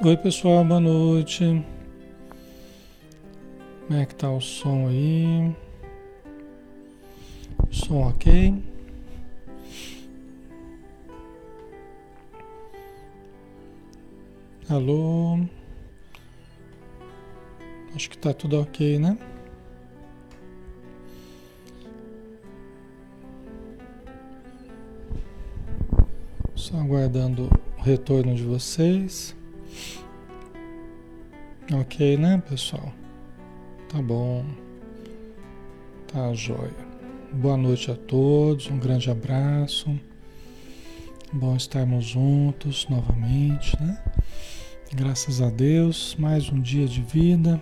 Oi pessoal, boa noite. Como é que tá o som aí? Som ok? Alô? Acho que tá tudo ok, né? Só aguardando o retorno de vocês. Ok, né, pessoal? Tá bom. Tá jóia. Boa noite a todos, um grande abraço. Bom estarmos juntos novamente, né? Graças a Deus, mais um dia de vida,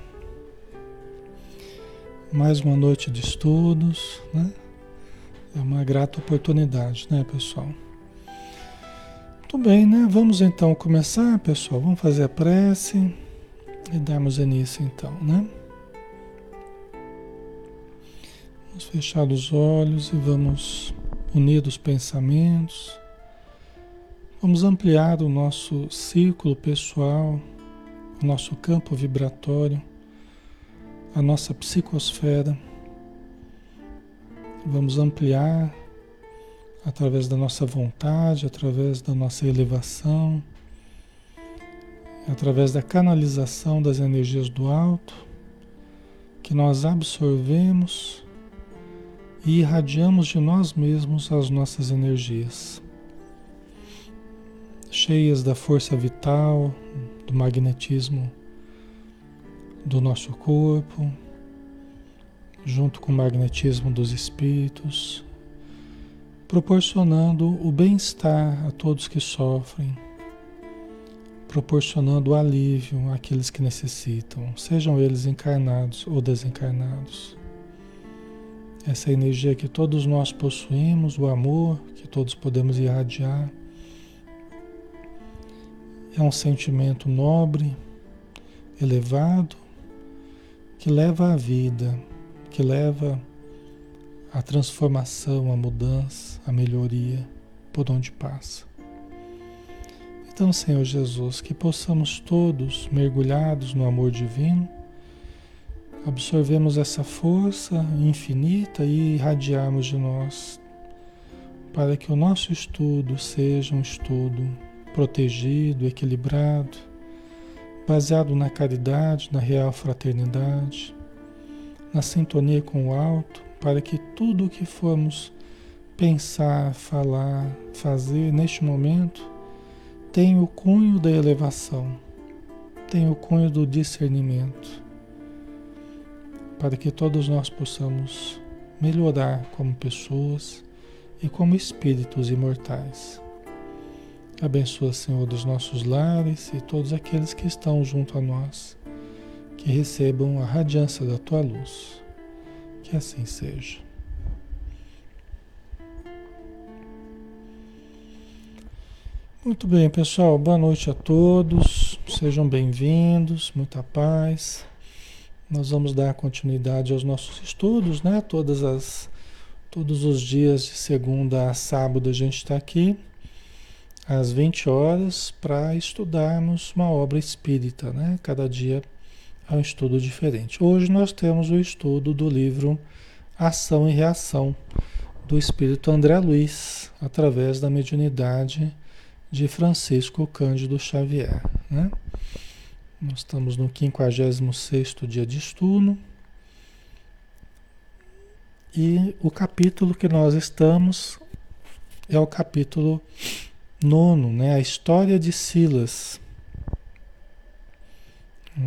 mais uma noite de estudos, né? É uma grata oportunidade, né, pessoal? Muito bem, né? Vamos então começar, pessoal. Vamos fazer a prece. E darmos início então, né? Vamos fechar os olhos e vamos unir os pensamentos. Vamos ampliar o nosso círculo pessoal, o nosso campo vibratório, a nossa psicosfera. Vamos ampliar através da nossa vontade, através da nossa elevação através da canalização das energias do alto, que nós absorvemos e irradiamos de nós mesmos as nossas energias, cheias da força vital, do magnetismo do nosso corpo, junto com o magnetismo dos espíritos, proporcionando o bem-estar a todos que sofrem proporcionando alívio àqueles que necessitam, sejam eles encarnados ou desencarnados. Essa energia que todos nós possuímos, o amor que todos podemos irradiar, é um sentimento nobre, elevado, que leva à vida, que leva à transformação, à mudança, à melhoria por onde passa. Então, Senhor Jesus, que possamos todos, mergulhados no amor divino, absorvemos essa força infinita e irradiarmos de nós, para que o nosso estudo seja um estudo protegido, equilibrado, baseado na caridade, na real fraternidade, na sintonia com o alto, para que tudo o que formos pensar, falar, fazer neste momento tem o cunho da elevação, tem o cunho do discernimento, para que todos nós possamos melhorar como pessoas e como espíritos imortais. Abençoa, Senhor, dos nossos lares e todos aqueles que estão junto a nós, que recebam a radiância da tua luz. Que assim seja. Muito bem, pessoal. Boa noite a todos. Sejam bem-vindos. Muita paz. Nós vamos dar continuidade aos nossos estudos, né? Todas as todos os dias de segunda a sábado a gente está aqui às 20 horas para estudarmos uma obra espírita, né? Cada dia é um estudo diferente. Hoje nós temos o estudo do livro Ação e Reação do espírito André Luiz, através da mediunidade de Francisco Cândido Xavier. Né? Nós estamos no 56 dia de estudo. E o capítulo que nós estamos é o capítulo nono, né? A história de Silas.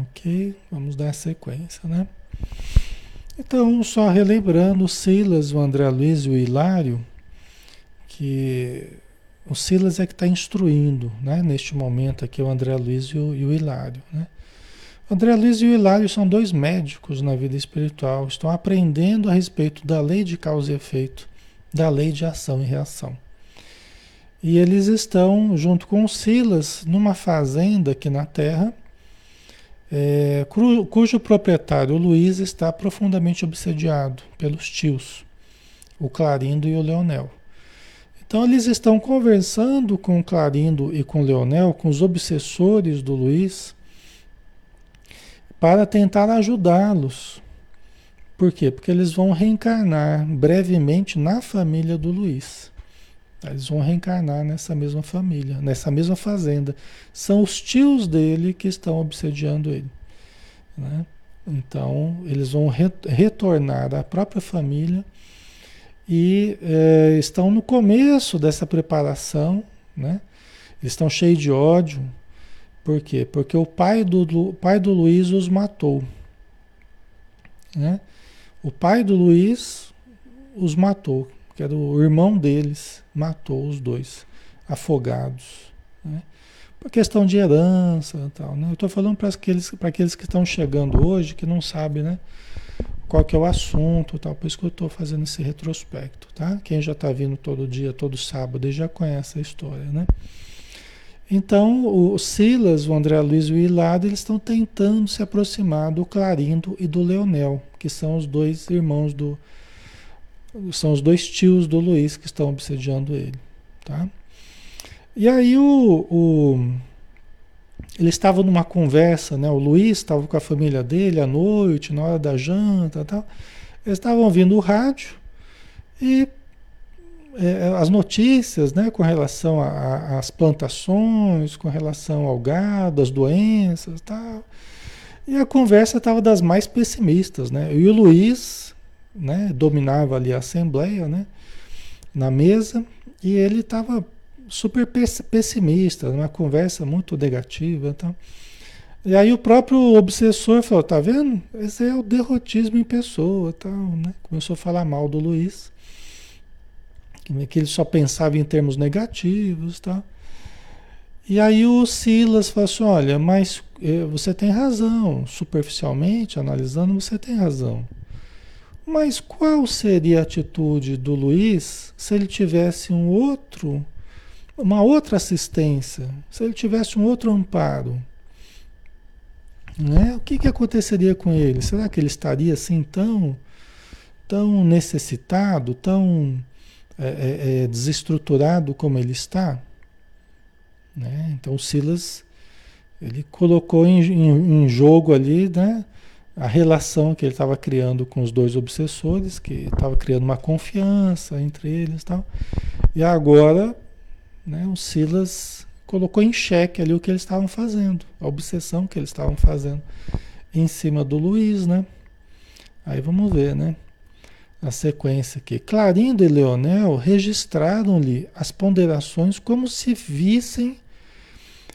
Ok, vamos dar sequência, né? Então, só relembrando, Silas, o André Luiz e o Hilário, que o Silas é que está instruindo, né, neste momento aqui, o André Luiz e o, e o Hilário. Né? O André Luiz e o Hilário são dois médicos na vida espiritual, estão aprendendo a respeito da lei de causa e efeito, da lei de ação e reação. E eles estão, junto com o Silas, numa fazenda aqui na Terra, é, cujo proprietário, o Luiz, está profundamente obsediado pelos tios, o Clarindo e o Leonel. Então eles estão conversando com Clarindo e com Leonel, com os obsessores do Luiz, para tentar ajudá-los. Por quê? Porque eles vão reencarnar brevemente na família do Luiz. Eles vão reencarnar nessa mesma família, nessa mesma fazenda. São os tios dele que estão obsediando ele. Né? Então, eles vão re retornar à própria família e é, estão no começo dessa preparação, né? estão cheios de ódio. Por quê? Porque o pai do, o pai do Luiz os matou. Né? O pai do Luiz os matou, que era o irmão deles, matou os dois, afogados. Né? Por questão de herança e tal. Né? Eu estou falando para aqueles, aqueles que estão chegando hoje, que não sabem, né? Qual que é o assunto, tal. Por isso que eu estou fazendo esse retrospecto, tá? Quem já está vindo todo dia, todo sábado, já conhece a história, né? Então, o Silas, o André Luiz e o Hilado, eles estão tentando se aproximar do Clarindo e do Leonel, que são os dois irmãos do... São os dois tios do Luiz que estão obsediando ele, tá? E aí o, o ele estava numa conversa, né? O Luiz estava com a família dele à noite, na hora da janta, tal. Eles estavam ouvindo o rádio e é, as notícias, né, com relação às plantações, com relação ao gado, as doenças, tal. E a conversa estava das mais pessimistas, né? E o Luiz, né, dominava ali a assembleia, né, na mesa, e ele estava super pessimista, uma conversa muito negativa. Então. E aí o próprio obsessor falou, tá vendo? Esse é o derrotismo em pessoa, tal, né? Começou a falar mal do Luiz, que ele só pensava em termos negativos, tal. E aí o Silas falou assim, olha, mas eh, você tem razão, superficialmente analisando, você tem razão. Mas qual seria a atitude do Luiz se ele tivesse um outro uma outra assistência, se ele tivesse um outro amparo, né? o que, que aconteceria com ele? Será que ele estaria assim tão, tão necessitado, tão é, é, é desestruturado como ele está? Né? Então Silas ele colocou em, em, em jogo ali né, a relação que ele estava criando com os dois obsessores, que estava criando uma confiança entre eles tal. E agora né? O Silas colocou em xeque ali o que eles estavam fazendo, a obsessão que eles estavam fazendo em cima do Luiz, né? Aí vamos ver, né? A sequência aqui. Clarindo e Leonel registraram-lhe as ponderações como se vissem,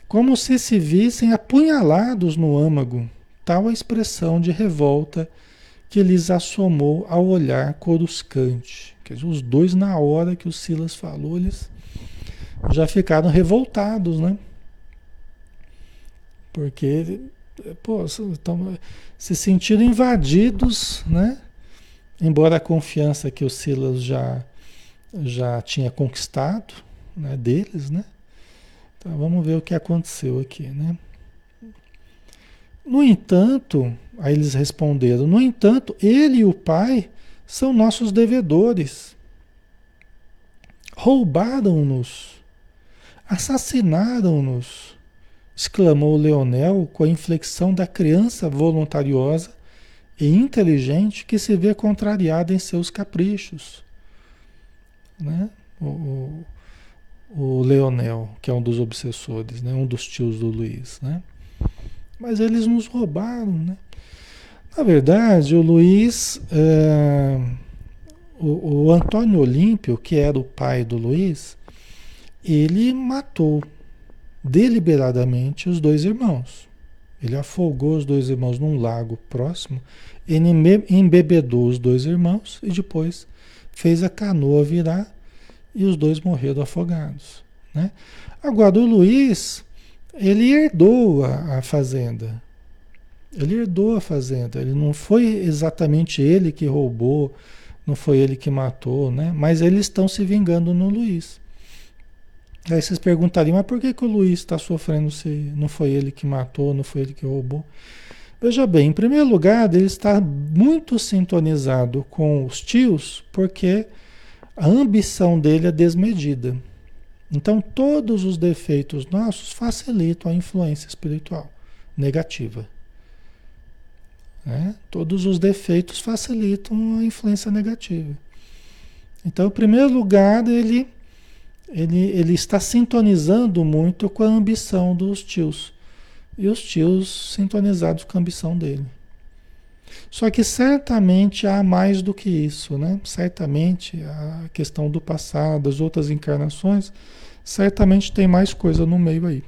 como se se vissem apunhalados no âmago, tal a expressão de revolta que lhes assomou ao olhar coruscante. Quer dizer, os dois, na hora que o Silas falou, eles já ficaram revoltados, né? Porque, pô, estão se sentiram invadidos, né? Embora a confiança que o Silas já, já tinha conquistado né, deles, né? Então vamos ver o que aconteceu aqui, né? No entanto, aí eles responderam: no entanto, ele e o pai são nossos devedores. Roubaram-nos Assassinaram-nos! exclamou Leonel com a inflexão da criança voluntariosa e inteligente que se vê contrariada em seus caprichos. Né? O, o, o, Leonel, que é um dos obsessores, né? um dos tios do Luiz. Né? Mas eles nos roubaram. Né? Na verdade, o Luiz, é, o, o Antônio Olímpio, que era o pai do Luiz, ele matou deliberadamente os dois irmãos. Ele afogou os dois irmãos num lago próximo, embebedou os dois irmãos e depois fez a canoa virar e os dois morreram afogados. Né? Agora, o Luiz, ele herdou a, a fazenda. Ele herdou a fazenda. Ele não foi exatamente ele que roubou, não foi ele que matou, né? mas eles estão se vingando no Luiz. Aí vocês perguntariam, mas por que, que o Luiz está sofrendo se não foi ele que matou, não foi ele que roubou? Veja bem, em primeiro lugar, ele está muito sintonizado com os tios, porque a ambição dele é desmedida. Então, todos os defeitos nossos facilitam a influência espiritual negativa. Né? Todos os defeitos facilitam a influência negativa. Então, em primeiro lugar, ele, ele, ele está sintonizando muito com a ambição dos tios. E os tios sintonizados com a ambição dele. Só que certamente há mais do que isso, né? Certamente a questão do passado, as outras encarnações, certamente tem mais coisa no meio aí.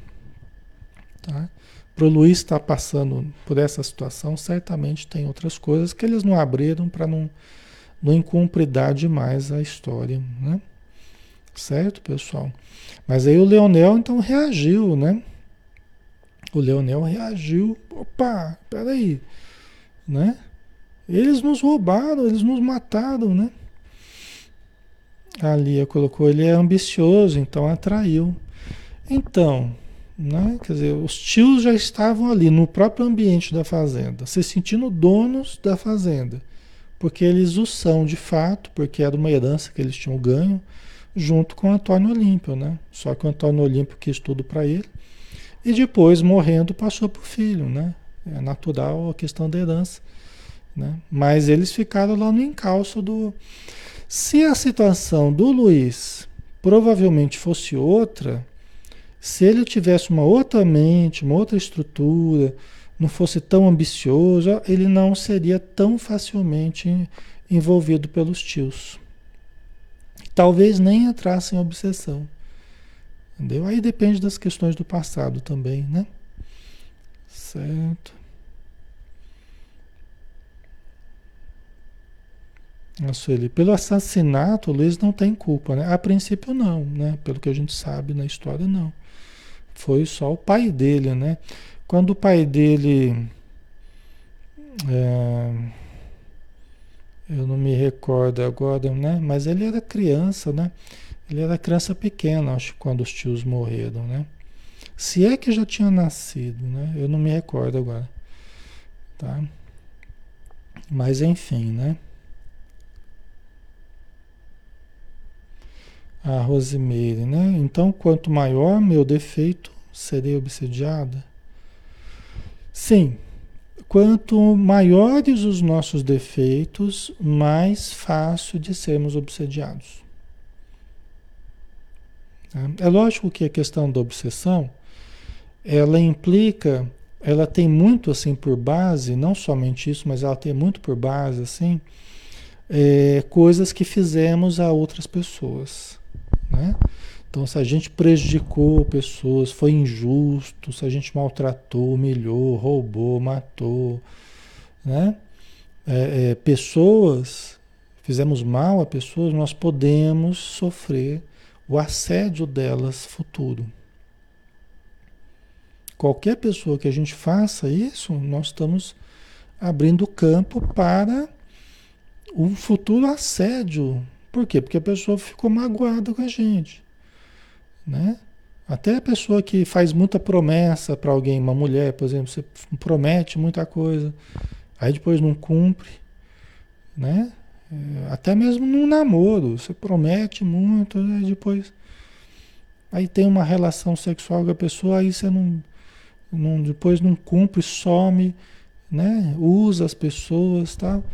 Tá? Para o Luiz estar tá passando por essa situação, certamente tem outras coisas que eles não abriram para não, não incumpridar demais a história, né? Certo, pessoal? Mas aí o Leonel então reagiu, né? O Leonel reagiu. Opa, peraí, né? Eles nos roubaram, eles nos mataram, né? A Lia colocou, ele é ambicioso, então atraiu. Então, né? Quer dizer, os tios já estavam ali no próprio ambiente da fazenda, se sentindo donos da fazenda, porque eles o são de fato, porque era uma herança que eles tinham ganho, junto com Antônio Olímpio, né? Só que o Antônio Olímpio quis tudo para ele, e depois, morrendo, passou para o filho, né? É natural a questão da herança, né? Mas eles ficaram lá no encalço do. Se a situação do Luiz provavelmente fosse outra, se ele tivesse uma outra mente, uma outra estrutura, não fosse tão ambicioso, ele não seria tão facilmente envolvido pelos tios. Talvez nem entrasse em obsessão. Entendeu? Aí depende das questões do passado também, né? Certo. Nossa, ele, pelo assassinato, o Luiz não tem culpa, né? A princípio não, né? Pelo que a gente sabe na história, não. Foi só o pai dele, né? Quando o pai dele. É, eu não me recordo agora, né? Mas ele era criança, né? Ele era criança pequena, acho, quando os tios morreram, né? Se é que já tinha nascido, né? Eu não me recordo agora. Tá? Mas enfim, né? A Rosimeire, né? Então, quanto maior meu defeito, serei obsediada? Sim. Quanto maiores os nossos defeitos, mais fácil de sermos obsediados. É lógico que a questão da obsessão, ela implica, ela tem muito assim por base, não somente isso, mas ela tem muito por base assim, é, coisas que fizemos a outras pessoas. Né? Então, se a gente prejudicou pessoas, foi injusto, se a gente maltratou, humilhou, roubou, matou, né? É, é, pessoas, fizemos mal a pessoas, nós podemos sofrer o assédio delas futuro. Qualquer pessoa que a gente faça isso, nós estamos abrindo campo para um futuro assédio por quê? Porque a pessoa ficou magoada com a gente, né? Até a pessoa que faz muita promessa para alguém, uma mulher, por exemplo, você promete muita coisa, aí depois não cumpre, né? É, até mesmo num namoro, você promete muito, e depois aí tem uma relação sexual com a pessoa, aí você não, não depois não cumpre, some, né? Usa as pessoas, tal.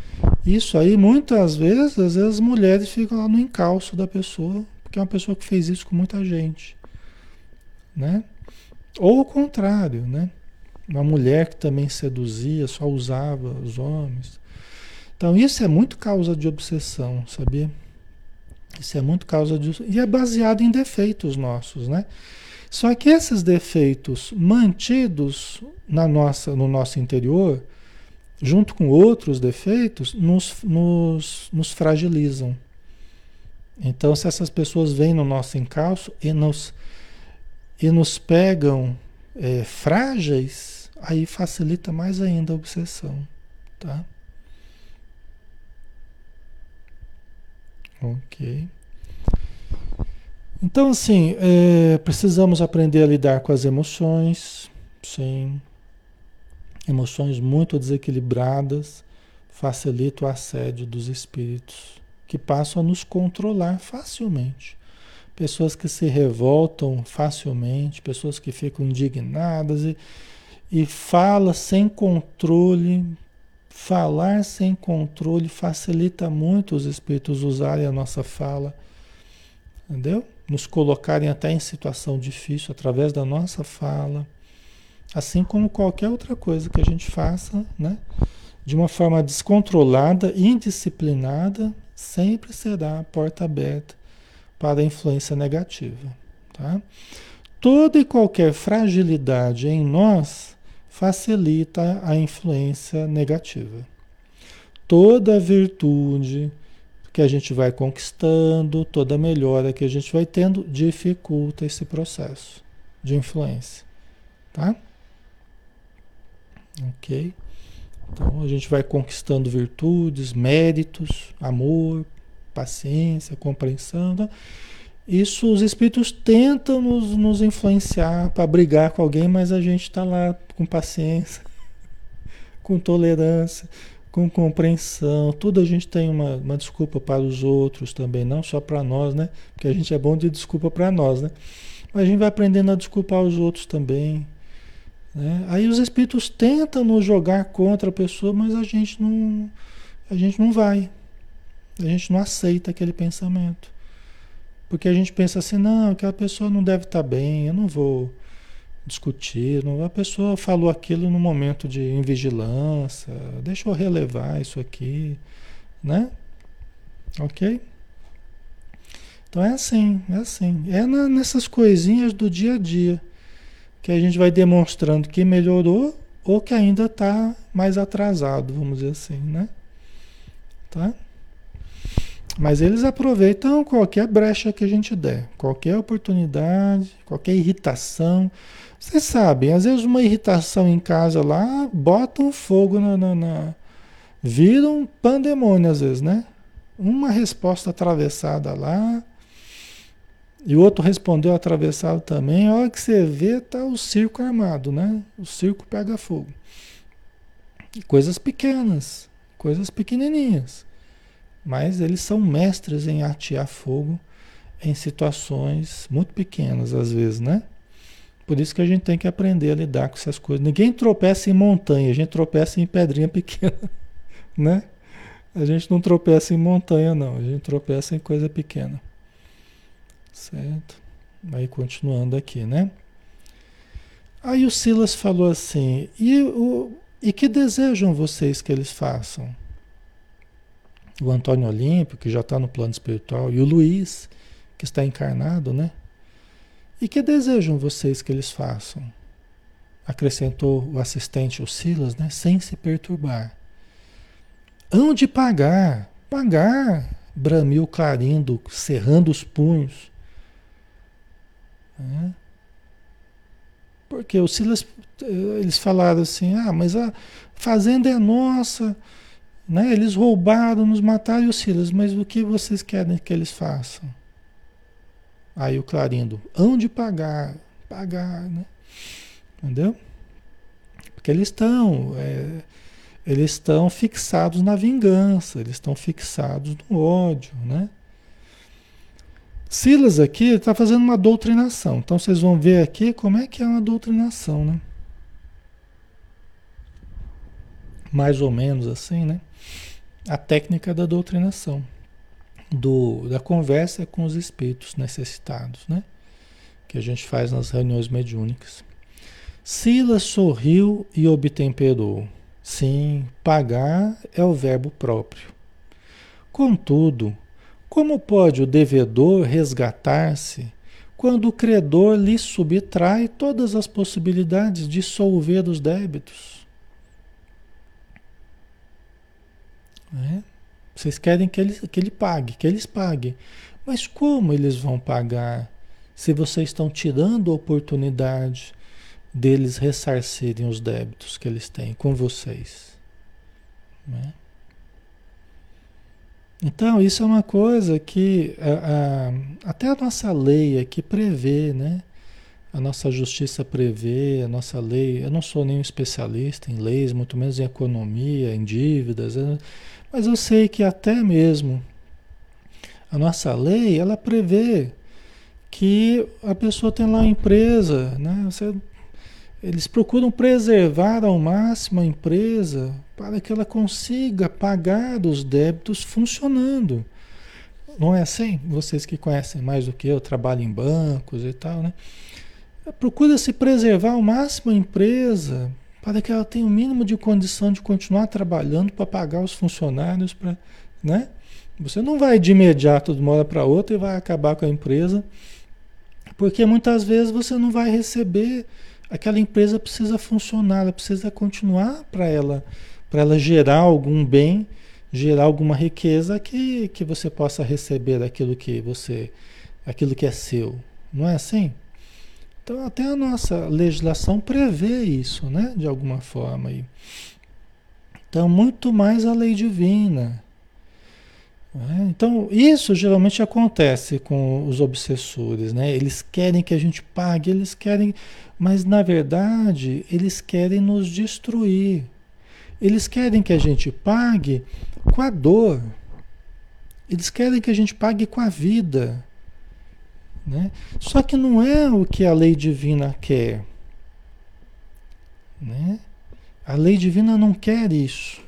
Isso aí muitas vezes, às vezes as mulheres ficam lá no encalço da pessoa, porque é uma pessoa que fez isso com muita gente, né? Ou o contrário, né? Uma mulher que também seduzia, só usava os homens. Então isso é muito causa de obsessão, sabia? Isso é muito causa de e é baseado em defeitos nossos, né? Só que esses defeitos mantidos na nossa, no nosso interior, junto com outros defeitos, nos, nos, nos fragilizam. Então, se essas pessoas vêm no nosso encalço e nos, e nos pegam é, frágeis, aí facilita mais ainda a obsessão. Tá? Ok. Então, assim, é, precisamos aprender a lidar com as emoções, sim. Emoções muito desequilibradas facilita o assédio dos espíritos que passam a nos controlar facilmente. Pessoas que se revoltam facilmente, pessoas que ficam indignadas e, e fala sem controle. Falar sem controle facilita muito os espíritos usarem a nossa fala, entendeu? Nos colocarem até em situação difícil através da nossa fala, assim como qualquer outra coisa que a gente faça, né? De uma forma descontrolada, indisciplinada, sempre será a porta aberta para a influência negativa. Tá? Toda e qualquer fragilidade em nós facilita a influência negativa. Toda virtude que a gente vai conquistando, toda melhora que a gente vai tendo, dificulta esse processo de influência. Tá? Ok? Então a gente vai conquistando virtudes, méritos, amor, paciência, compreensão. Tá? Isso os espíritos tentam nos, nos influenciar para brigar com alguém, mas a gente está lá com paciência, com tolerância, com compreensão. Tudo a gente tem uma, uma desculpa para os outros também, não só para nós, né? Porque a gente é bom de desculpa para nós, né? Mas a gente vai aprendendo a desculpar os outros também. Né? Aí os espíritos tentam nos jogar contra a pessoa, mas a gente não, a gente não vai. A gente não aceita aquele pensamento. Porque a gente pensa assim, não, aquela pessoa não deve estar bem, eu não vou discutir. Não, a pessoa falou aquilo no momento de invigilância, deixa eu relevar isso aqui, né? Ok? Então é assim, é assim. É na, nessas coisinhas do dia a dia que a gente vai demonstrando que melhorou ou que ainda está mais atrasado, vamos dizer assim, né? Tá? Mas eles aproveitam qualquer brecha que a gente der, qualquer oportunidade, qualquer irritação. Vocês sabem, às vezes uma irritação em casa lá, bota um fogo na, na, na... Um pandemônio às vezes, né? Uma resposta atravessada lá, e o outro respondeu atravessado também. A hora que você vê, tá o circo armado, né? O circo pega fogo. Coisas pequenas, coisas pequenininhas. Mas eles são mestres em atear fogo em situações muito pequenas, às vezes, né? Por isso que a gente tem que aprender a lidar com essas coisas. Ninguém tropeça em montanha, a gente tropeça em pedrinha pequena, né? A gente não tropeça em montanha, não. A gente tropeça em coisa pequena. Certo? Aí continuando aqui, né? Aí o Silas falou assim: e, o, e que desejam vocês que eles façam? O Antônio Olímpio, que já está no plano espiritual, e o Luiz, que está encarnado, né? E que desejam vocês que eles façam? Acrescentou o assistente, o Silas, né? Sem se perturbar. Hão de pagar, pagar, bramiu Clarindo, cerrando os punhos. Né? Porque o Silas, eles falaram assim, ah, mas a fazenda é nossa, né? Eles roubaram, nos mataram e o Silas, mas o que vocês querem que eles façam? Aí o Clarindo, hão de pagar, pagar, né? Entendeu? Porque eles estão, é, eles estão fixados na vingança, eles estão fixados no ódio, né? Silas aqui está fazendo uma doutrinação. Então vocês vão ver aqui como é que é uma doutrinação, né? Mais ou menos assim, né? A técnica da doutrinação, do, da conversa com os espíritos necessitados, né? Que a gente faz nas reuniões mediúnicas. Silas sorriu e obtemperou. Sim, pagar é o verbo próprio. Contudo, como pode o devedor resgatar-se quando o credor lhe subtrai todas as possibilidades de solver os débitos? É? Vocês querem que ele, que ele pague, que eles paguem. Mas como eles vão pagar se vocês estão tirando a oportunidade deles ressarcirem os débitos que eles têm com vocês? Né? Então, isso é uma coisa que a, a, até a nossa lei aqui prevê, né? A nossa justiça prevê, a nossa lei. Eu não sou nenhum especialista em leis, muito menos em economia, em dívidas, né? mas eu sei que até mesmo A nossa lei, ela prevê que a pessoa tem lá uma empresa, né? Você, eles procuram preservar ao máximo a empresa para que ela consiga pagar os débitos funcionando. Não é assim? Vocês que conhecem mais do que eu, trabalham em bancos e tal, né? Procura se preservar ao máximo a empresa para que ela tenha o mínimo de condição de continuar trabalhando para pagar os funcionários, para, né? Você não vai de imediato de uma hora para outra e vai acabar com a empresa, porque muitas vezes você não vai receber, aquela empresa precisa funcionar, ela precisa continuar para ela, para ela gerar algum bem, gerar alguma riqueza que, que você possa receber daquilo que você, aquilo que é seu. Não é assim? Então até a nossa legislação prevê isso, né? De alguma forma aí. Então, muito mais a lei divina. Né? Então, isso geralmente acontece com os obsessores, né? Eles querem que a gente pague, eles querem, mas na verdade, eles querem nos destruir. Eles querem que a gente pague com a dor. Eles querem que a gente pague com a vida. Né? Só que não é o que a lei divina quer. Né? A lei divina não quer isso.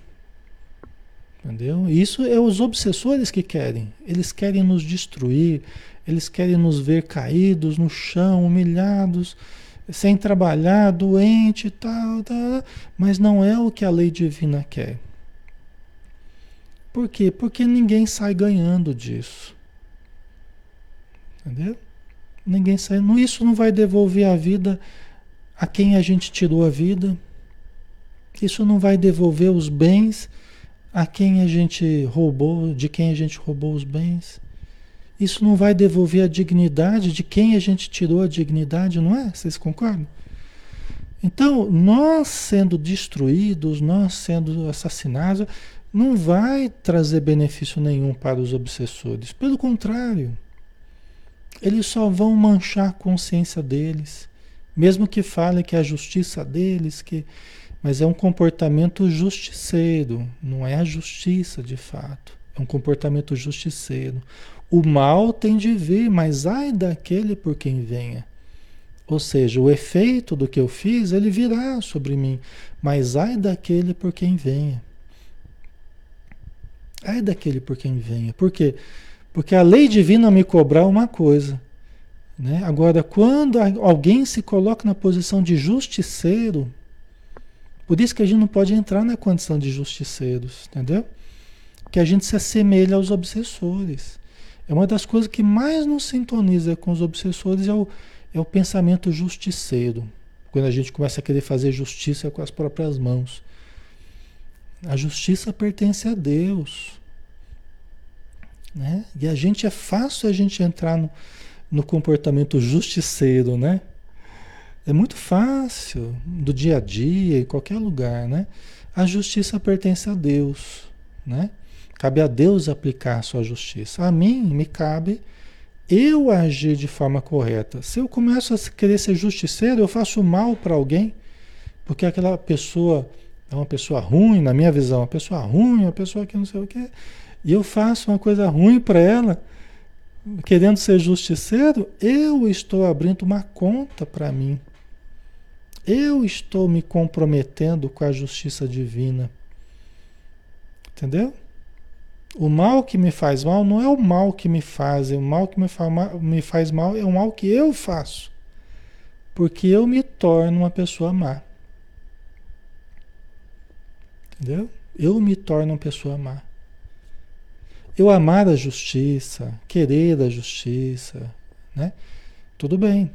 Entendeu? Isso é os obsessores que querem. Eles querem nos destruir, eles querem nos ver caídos no chão, humilhados, sem trabalhar, doente tal, tal, mas não é o que a lei divina quer. Por quê? Porque ninguém sai ganhando disso. Entendeu? Ninguém sai. Isso não vai devolver a vida a quem a gente tirou a vida. Isso não vai devolver os bens a quem a gente roubou, de quem a gente roubou os bens. Isso não vai devolver a dignidade de quem a gente tirou a dignidade, não é? Vocês concordam? Então, nós sendo destruídos, nós sendo assassinados, não vai trazer benefício nenhum para os obsessores. Pelo contrário, eles só vão manchar a consciência deles, mesmo que falem que é a justiça deles, que mas é um comportamento justiceiro, não é a justiça de fato. É um comportamento justiceiro. O mal tem de vir, mas ai daquele por quem venha. Ou seja, o efeito do que eu fiz, ele virá sobre mim, mas ai daquele por quem venha. Ai daquele por quem venha. Por quê? Porque a lei divina me cobrar uma coisa. Né? Agora, quando alguém se coloca na posição de justiceiro, por isso que a gente não pode entrar na condição de justiceiros, entendeu? Que a gente se assemelha aos obsessores. É uma das coisas que mais nos sintoniza com os obsessores é o, é o pensamento justiceiro. Quando a gente começa a querer fazer justiça com as próprias mãos. A justiça pertence a Deus. Né? E a gente é fácil a gente entrar no, no comportamento justiceiro, né? É muito fácil, do dia a dia, em qualquer lugar, né? A justiça pertence a Deus, né? Cabe a Deus aplicar a sua justiça. A mim me cabe eu agir de forma correta. Se eu começo a querer ser justiceiro, eu faço mal para alguém, porque aquela pessoa é uma pessoa ruim, na minha visão, uma pessoa ruim, uma pessoa que não sei o quê, e eu faço uma coisa ruim para ela, querendo ser justiceiro, eu estou abrindo uma conta para mim. Eu estou me comprometendo com a justiça divina. Entendeu? O mal que me faz mal não é o mal que me fazem, o mal que me faz mal, me faz mal é o mal que eu faço. Porque eu me torno uma pessoa má. Entendeu? Eu me torno uma pessoa má. Eu amar a justiça, querer a justiça, né? Tudo bem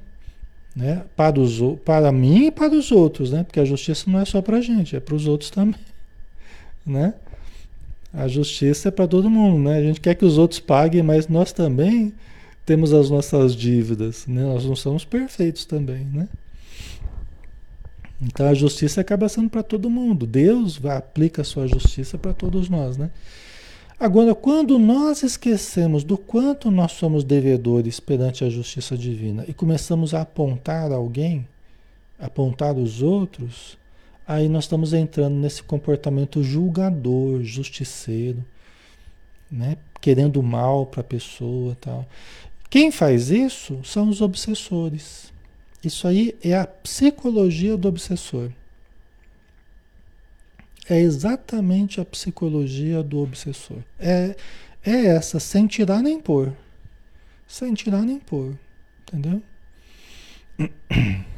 né? Para, os, para mim e para os outros, né? Porque a justiça não é só para a gente, é para os outros também, né? A justiça é para todo mundo, né? A gente quer que os outros paguem, mas nós também temos as nossas dívidas, né? Nós não somos perfeitos também, né? Então a justiça acaba sendo para todo mundo. Deus aplica a sua justiça para todos nós, né? Agora, quando nós esquecemos do quanto nós somos devedores perante a justiça divina e começamos a apontar alguém, apontar os outros, aí nós estamos entrando nesse comportamento julgador, justiceiro. né? Querendo mal para a pessoa, tal. Quem faz isso são os obsessores. Isso aí é a psicologia do obsessor. É exatamente a psicologia do obsessor. É, é essa, sem tirar nem pôr. Sem tirar nem pôr. Entendeu?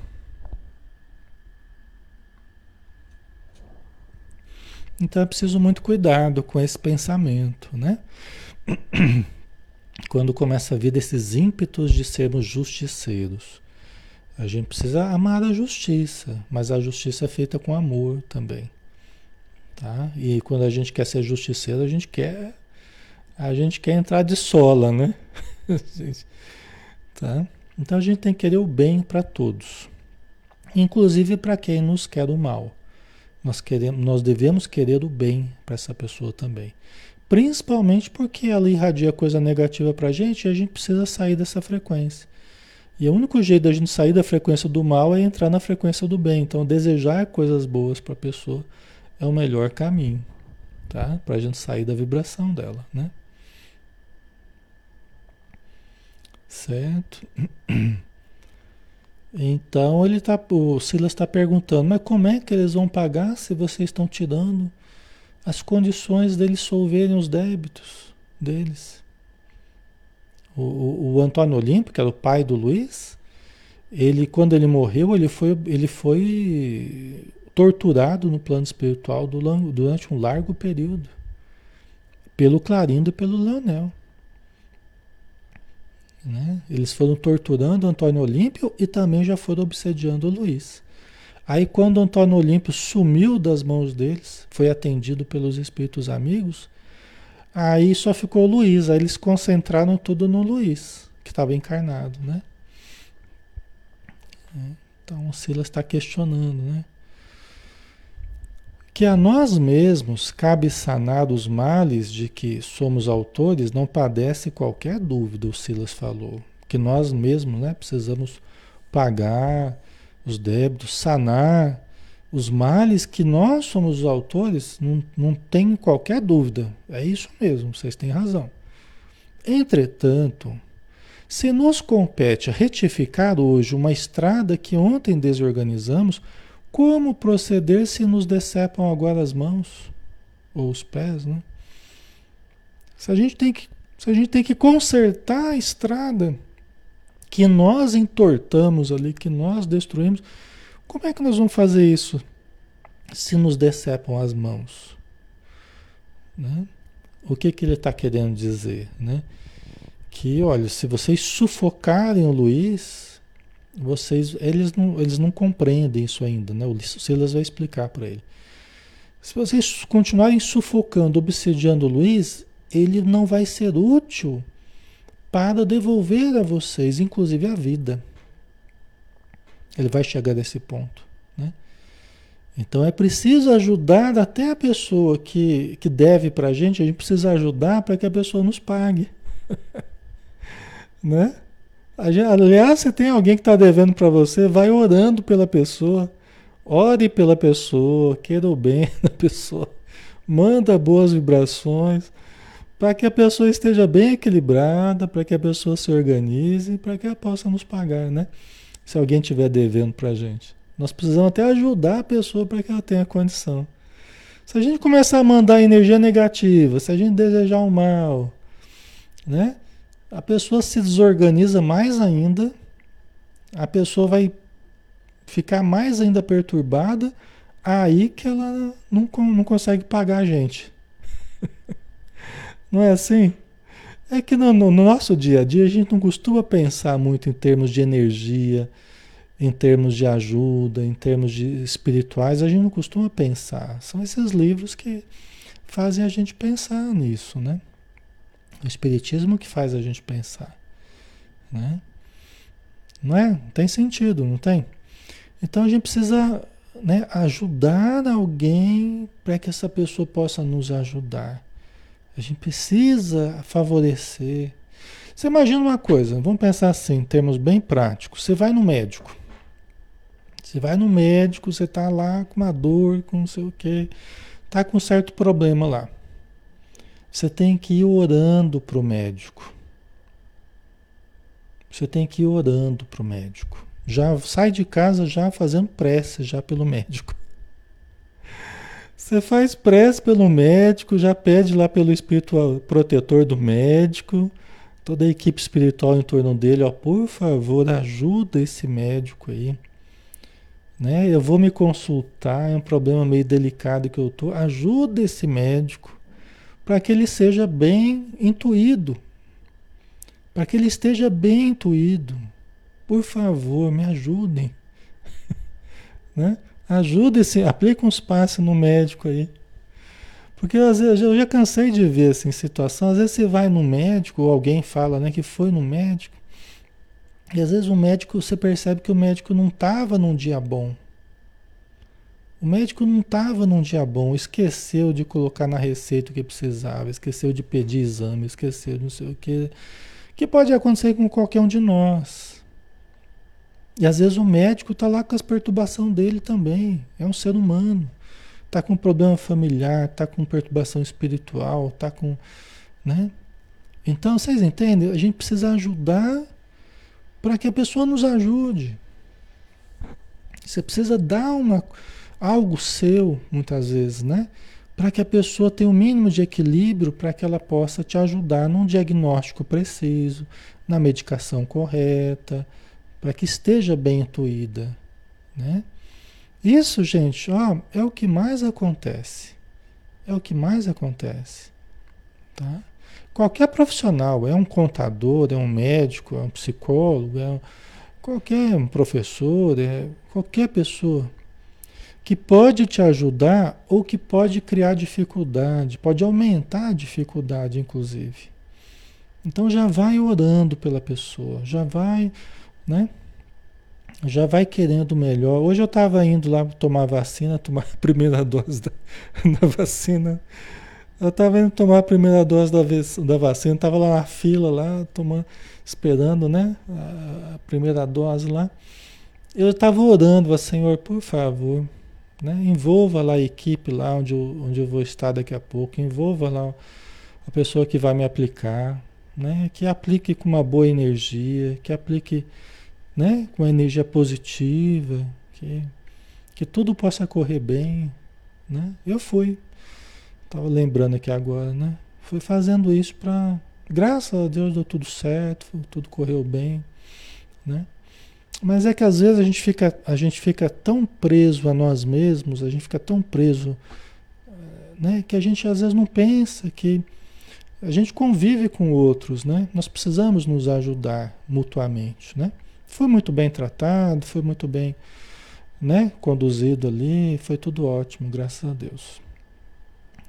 Então é preciso muito cuidado com esse pensamento, né? Quando começa a vir esses ímpetos de sermos justiceiros. A gente precisa amar a justiça, mas a justiça é feita com amor também. Tá? E quando a gente quer ser justiceiro, a gente quer a gente quer entrar de sola, né? tá? Então a gente tem que querer o bem para todos, inclusive para quem nos quer o mal. Nós, queremos, nós devemos querer o bem para essa pessoa também. Principalmente porque ela irradia coisa negativa para a gente e a gente precisa sair dessa frequência. E o único jeito da gente sair da frequência do mal é entrar na frequência do bem. Então, desejar coisas boas para a pessoa é o melhor caminho, tá? Para a gente sair da vibração dela, né? Certo? Então ele tá, o Silas está perguntando, mas como é que eles vão pagar se vocês estão tirando as condições deles solverem os débitos deles? O, o, o Antônio Olímpio, que era o pai do Luiz, ele quando ele morreu, ele foi, ele foi torturado no plano espiritual durante um largo período pelo Clarindo e pelo Leonel. Né? Eles foram torturando Antônio Olímpio e também já foram obsediando Luiz. Aí quando Antônio Olímpio sumiu das mãos deles, foi atendido pelos espíritos amigos, aí só ficou Luiz. Aí eles concentraram tudo no Luiz, que estava encarnado, né? Então o Silas está questionando, né? Que a nós mesmos cabe sanar os males de que somos autores, não padece qualquer dúvida, o Silas falou. Que nós mesmos né, precisamos pagar os débitos, sanar os males que nós somos os autores, não, não tem qualquer dúvida. É isso mesmo, vocês têm razão. Entretanto, se nos compete retificar hoje uma estrada que ontem desorganizamos, como proceder se nos decepam agora as mãos ou os pés, né? Se a gente tem que, se a gente tem que consertar a estrada que nós entortamos ali, que nós destruímos, como é que nós vamos fazer isso se nos decepam as mãos? Né? O que, que ele está querendo dizer? Né? Que, olha, se vocês sufocarem o Luiz, vocês, eles não, eles não compreendem isso ainda, né? O Silas vai explicar para ele. Se vocês continuarem sufocando, obsediando o Luiz, ele não vai ser útil para devolver a vocês, inclusive a vida. Ele vai chegar nesse ponto, né? Então é preciso ajudar até a pessoa que, que deve para a gente, a gente precisa ajudar para que a pessoa nos pague. né? Aliás, se tem alguém que está devendo para você, vai orando pela pessoa. Ore pela pessoa, queira o bem da pessoa. Manda boas vibrações para que a pessoa esteja bem equilibrada, para que a pessoa se organize, para que ela possa nos pagar, né? Se alguém estiver devendo para a gente. Nós precisamos até ajudar a pessoa para que ela tenha condição. Se a gente começar a mandar energia negativa, se a gente desejar o mal, né? A pessoa se desorganiza mais ainda, a pessoa vai ficar mais ainda perturbada, aí que ela não, não consegue pagar a gente. não é assim? É que no, no, nosso dia a dia a gente não costuma pensar muito em termos de energia, em termos de ajuda, em termos de espirituais, a gente não costuma pensar. São esses livros que fazem a gente pensar nisso, né? O Espiritismo que faz a gente pensar. Né? Não é? Tem sentido, não tem? Então a gente precisa né, ajudar alguém para que essa pessoa possa nos ajudar. A gente precisa favorecer. Você imagina uma coisa, vamos pensar assim, em termos bem práticos. Você vai no médico. Você vai no médico, você está lá com uma dor, com não sei o quê, está com um certo problema lá. Você tem que ir orando para o médico. Você tem que ir orando para o médico. Já sai de casa já fazendo prece já pelo médico. Você faz prece pelo médico, já pede lá pelo espírito protetor do médico, toda a equipe espiritual em torno dele, ó, por favor, ajuda esse médico aí. Né? Eu vou me consultar, é um problema meio delicado que eu tô. Ajuda esse médico para que ele seja bem intuído, para que ele esteja bem intuído. Por favor, me ajudem. né? Ajude esse, aplique uns passos no médico aí. Porque às vezes, eu já cansei de ver assim, situação, às vezes você vai no médico, ou alguém fala né, que foi no médico, e às vezes o médico, você percebe que o médico não estava num dia bom. O médico não estava num dia bom, esqueceu de colocar na receita o que precisava, esqueceu de pedir exame, esqueceu de não sei o que. Que pode acontecer com qualquer um de nós. E às vezes o médico está lá com as perturbações dele também. É um ser humano. Está com problema familiar, está com perturbação espiritual, está com. Né? Então, vocês entendem? A gente precisa ajudar para que a pessoa nos ajude. Você precisa dar uma algo seu, muitas vezes, né? Para que a pessoa tenha o um mínimo de equilíbrio para que ela possa te ajudar num diagnóstico preciso, na medicação correta, para que esteja bem intuída, né? Isso, gente, ó, é o que mais acontece. É o que mais acontece, tá? Qualquer profissional, é um contador, é um médico, é um psicólogo, é um, qualquer um professor, é qualquer pessoa que pode te ajudar ou que pode criar dificuldade, pode aumentar a dificuldade, inclusive. Então já vai orando pela pessoa, já vai, né? Já vai querendo melhor. Hoje eu estava indo lá tomar vacina, tomar a primeira dose da, da vacina. Eu estava indo tomar a primeira dose da, da vacina, estava lá na fila, lá, tomando, esperando, né? A, a primeira dose lá. Eu estava orando, Senhor, por favor, né? Envolva lá a equipe lá onde eu, onde eu vou estar daqui a pouco, envolva lá a pessoa que vai me aplicar, né? que aplique com uma boa energia, que aplique né? com energia positiva, que, que tudo possa correr bem. Né? Eu fui, estava lembrando aqui agora, né? fui fazendo isso para. Graças a Deus deu tudo certo, tudo correu bem. Né? Mas é que às vezes a gente fica, a gente fica tão preso a nós mesmos, a gente fica tão preso, né, que a gente às vezes não pensa que a gente convive com outros, né? Nós precisamos nos ajudar mutuamente, né? Foi muito bem tratado, foi muito bem, né, conduzido ali, foi tudo ótimo, graças a Deus.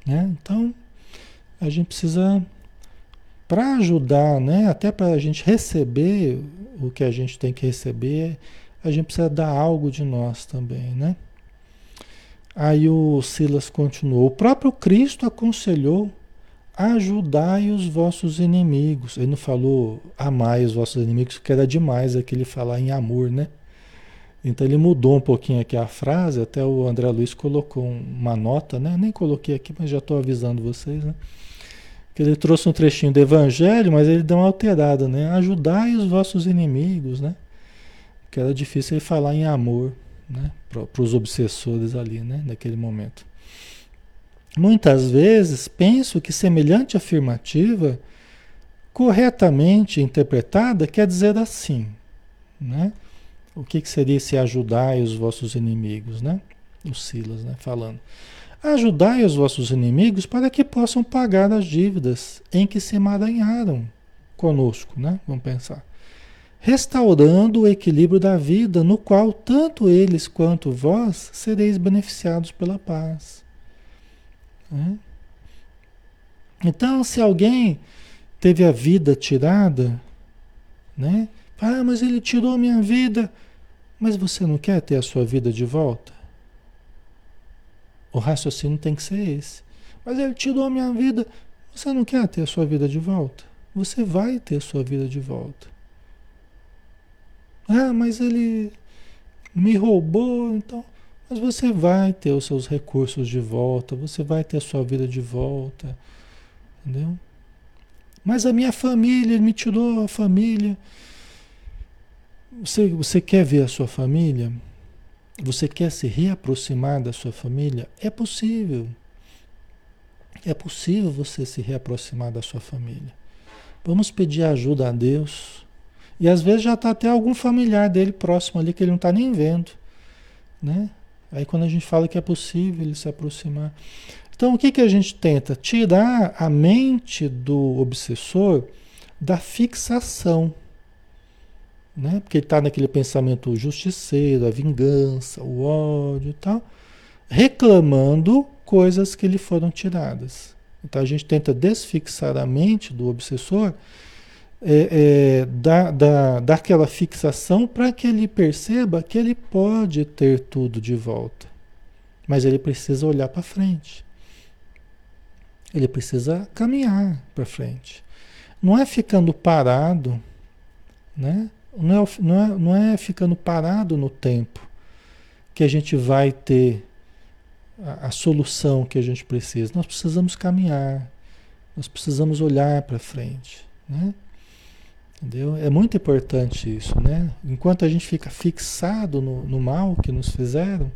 Né? Então, a gente precisa para ajudar, né, até para a gente receber o que a gente tem que receber, a gente precisa dar algo de nós também, né? Aí o Silas continuou: O próprio Cristo aconselhou: ajudai os vossos inimigos. Ele não falou amai os vossos inimigos, que era demais aquele falar em amor, né? Então ele mudou um pouquinho aqui a frase, até o André Luiz colocou uma nota, né? Nem coloquei aqui, mas já estou avisando vocês, né? Que ele trouxe um trechinho do Evangelho, mas ele deu uma alterada, né? Ajudai os vossos inimigos, né? Que era difícil ele falar em amor, né? Para os obsessores ali, né? Naquele momento. Muitas vezes penso que semelhante afirmativa, corretamente interpretada, quer dizer assim, né? O que, que seria se ajudai os vossos inimigos, né? O Silas, né? Falando. Ajudai os vossos inimigos para que possam pagar as dívidas em que se emaranharam conosco, né? Vamos pensar. Restaurando o equilíbrio da vida, no qual tanto eles quanto vós sereis beneficiados pela paz. Então, se alguém teve a vida tirada, né? Ah, mas ele tirou a minha vida. Mas você não quer ter a sua vida de volta? O raciocínio tem que ser esse. Mas ele tirou a minha vida. Você não quer ter a sua vida de volta? Você vai ter a sua vida de volta. Ah, mas ele me roubou, então. Mas você vai ter os seus recursos de volta, você vai ter a sua vida de volta. Entendeu? Mas a minha família, ele me tirou a família. Você, você quer ver a sua família? Você quer se reaproximar da sua família? É possível. É possível você se reaproximar da sua família. Vamos pedir ajuda a Deus. E às vezes já está até algum familiar dele próximo ali que ele não está nem vendo. Né? Aí quando a gente fala que é possível ele se aproximar. Então o que, que a gente tenta? Tirar a mente do obsessor da fixação né? Porque ele está naquele pensamento justiceiro, a vingança, o ódio e tal, reclamando coisas que lhe foram tiradas. Então a gente tenta desfixar a mente do obsessor é, é, da, da, daquela fixação para que ele perceba que ele pode ter tudo de volta. Mas ele precisa olhar para frente. Ele precisa caminhar para frente. Não é ficando parado, né? Não é, não, é, não é ficando parado no tempo que a gente vai ter a, a solução que a gente precisa. Nós precisamos caminhar, nós precisamos olhar para frente. Né? Entendeu? É muito importante isso, né? Enquanto a gente fica fixado no, no mal que nos fizeram,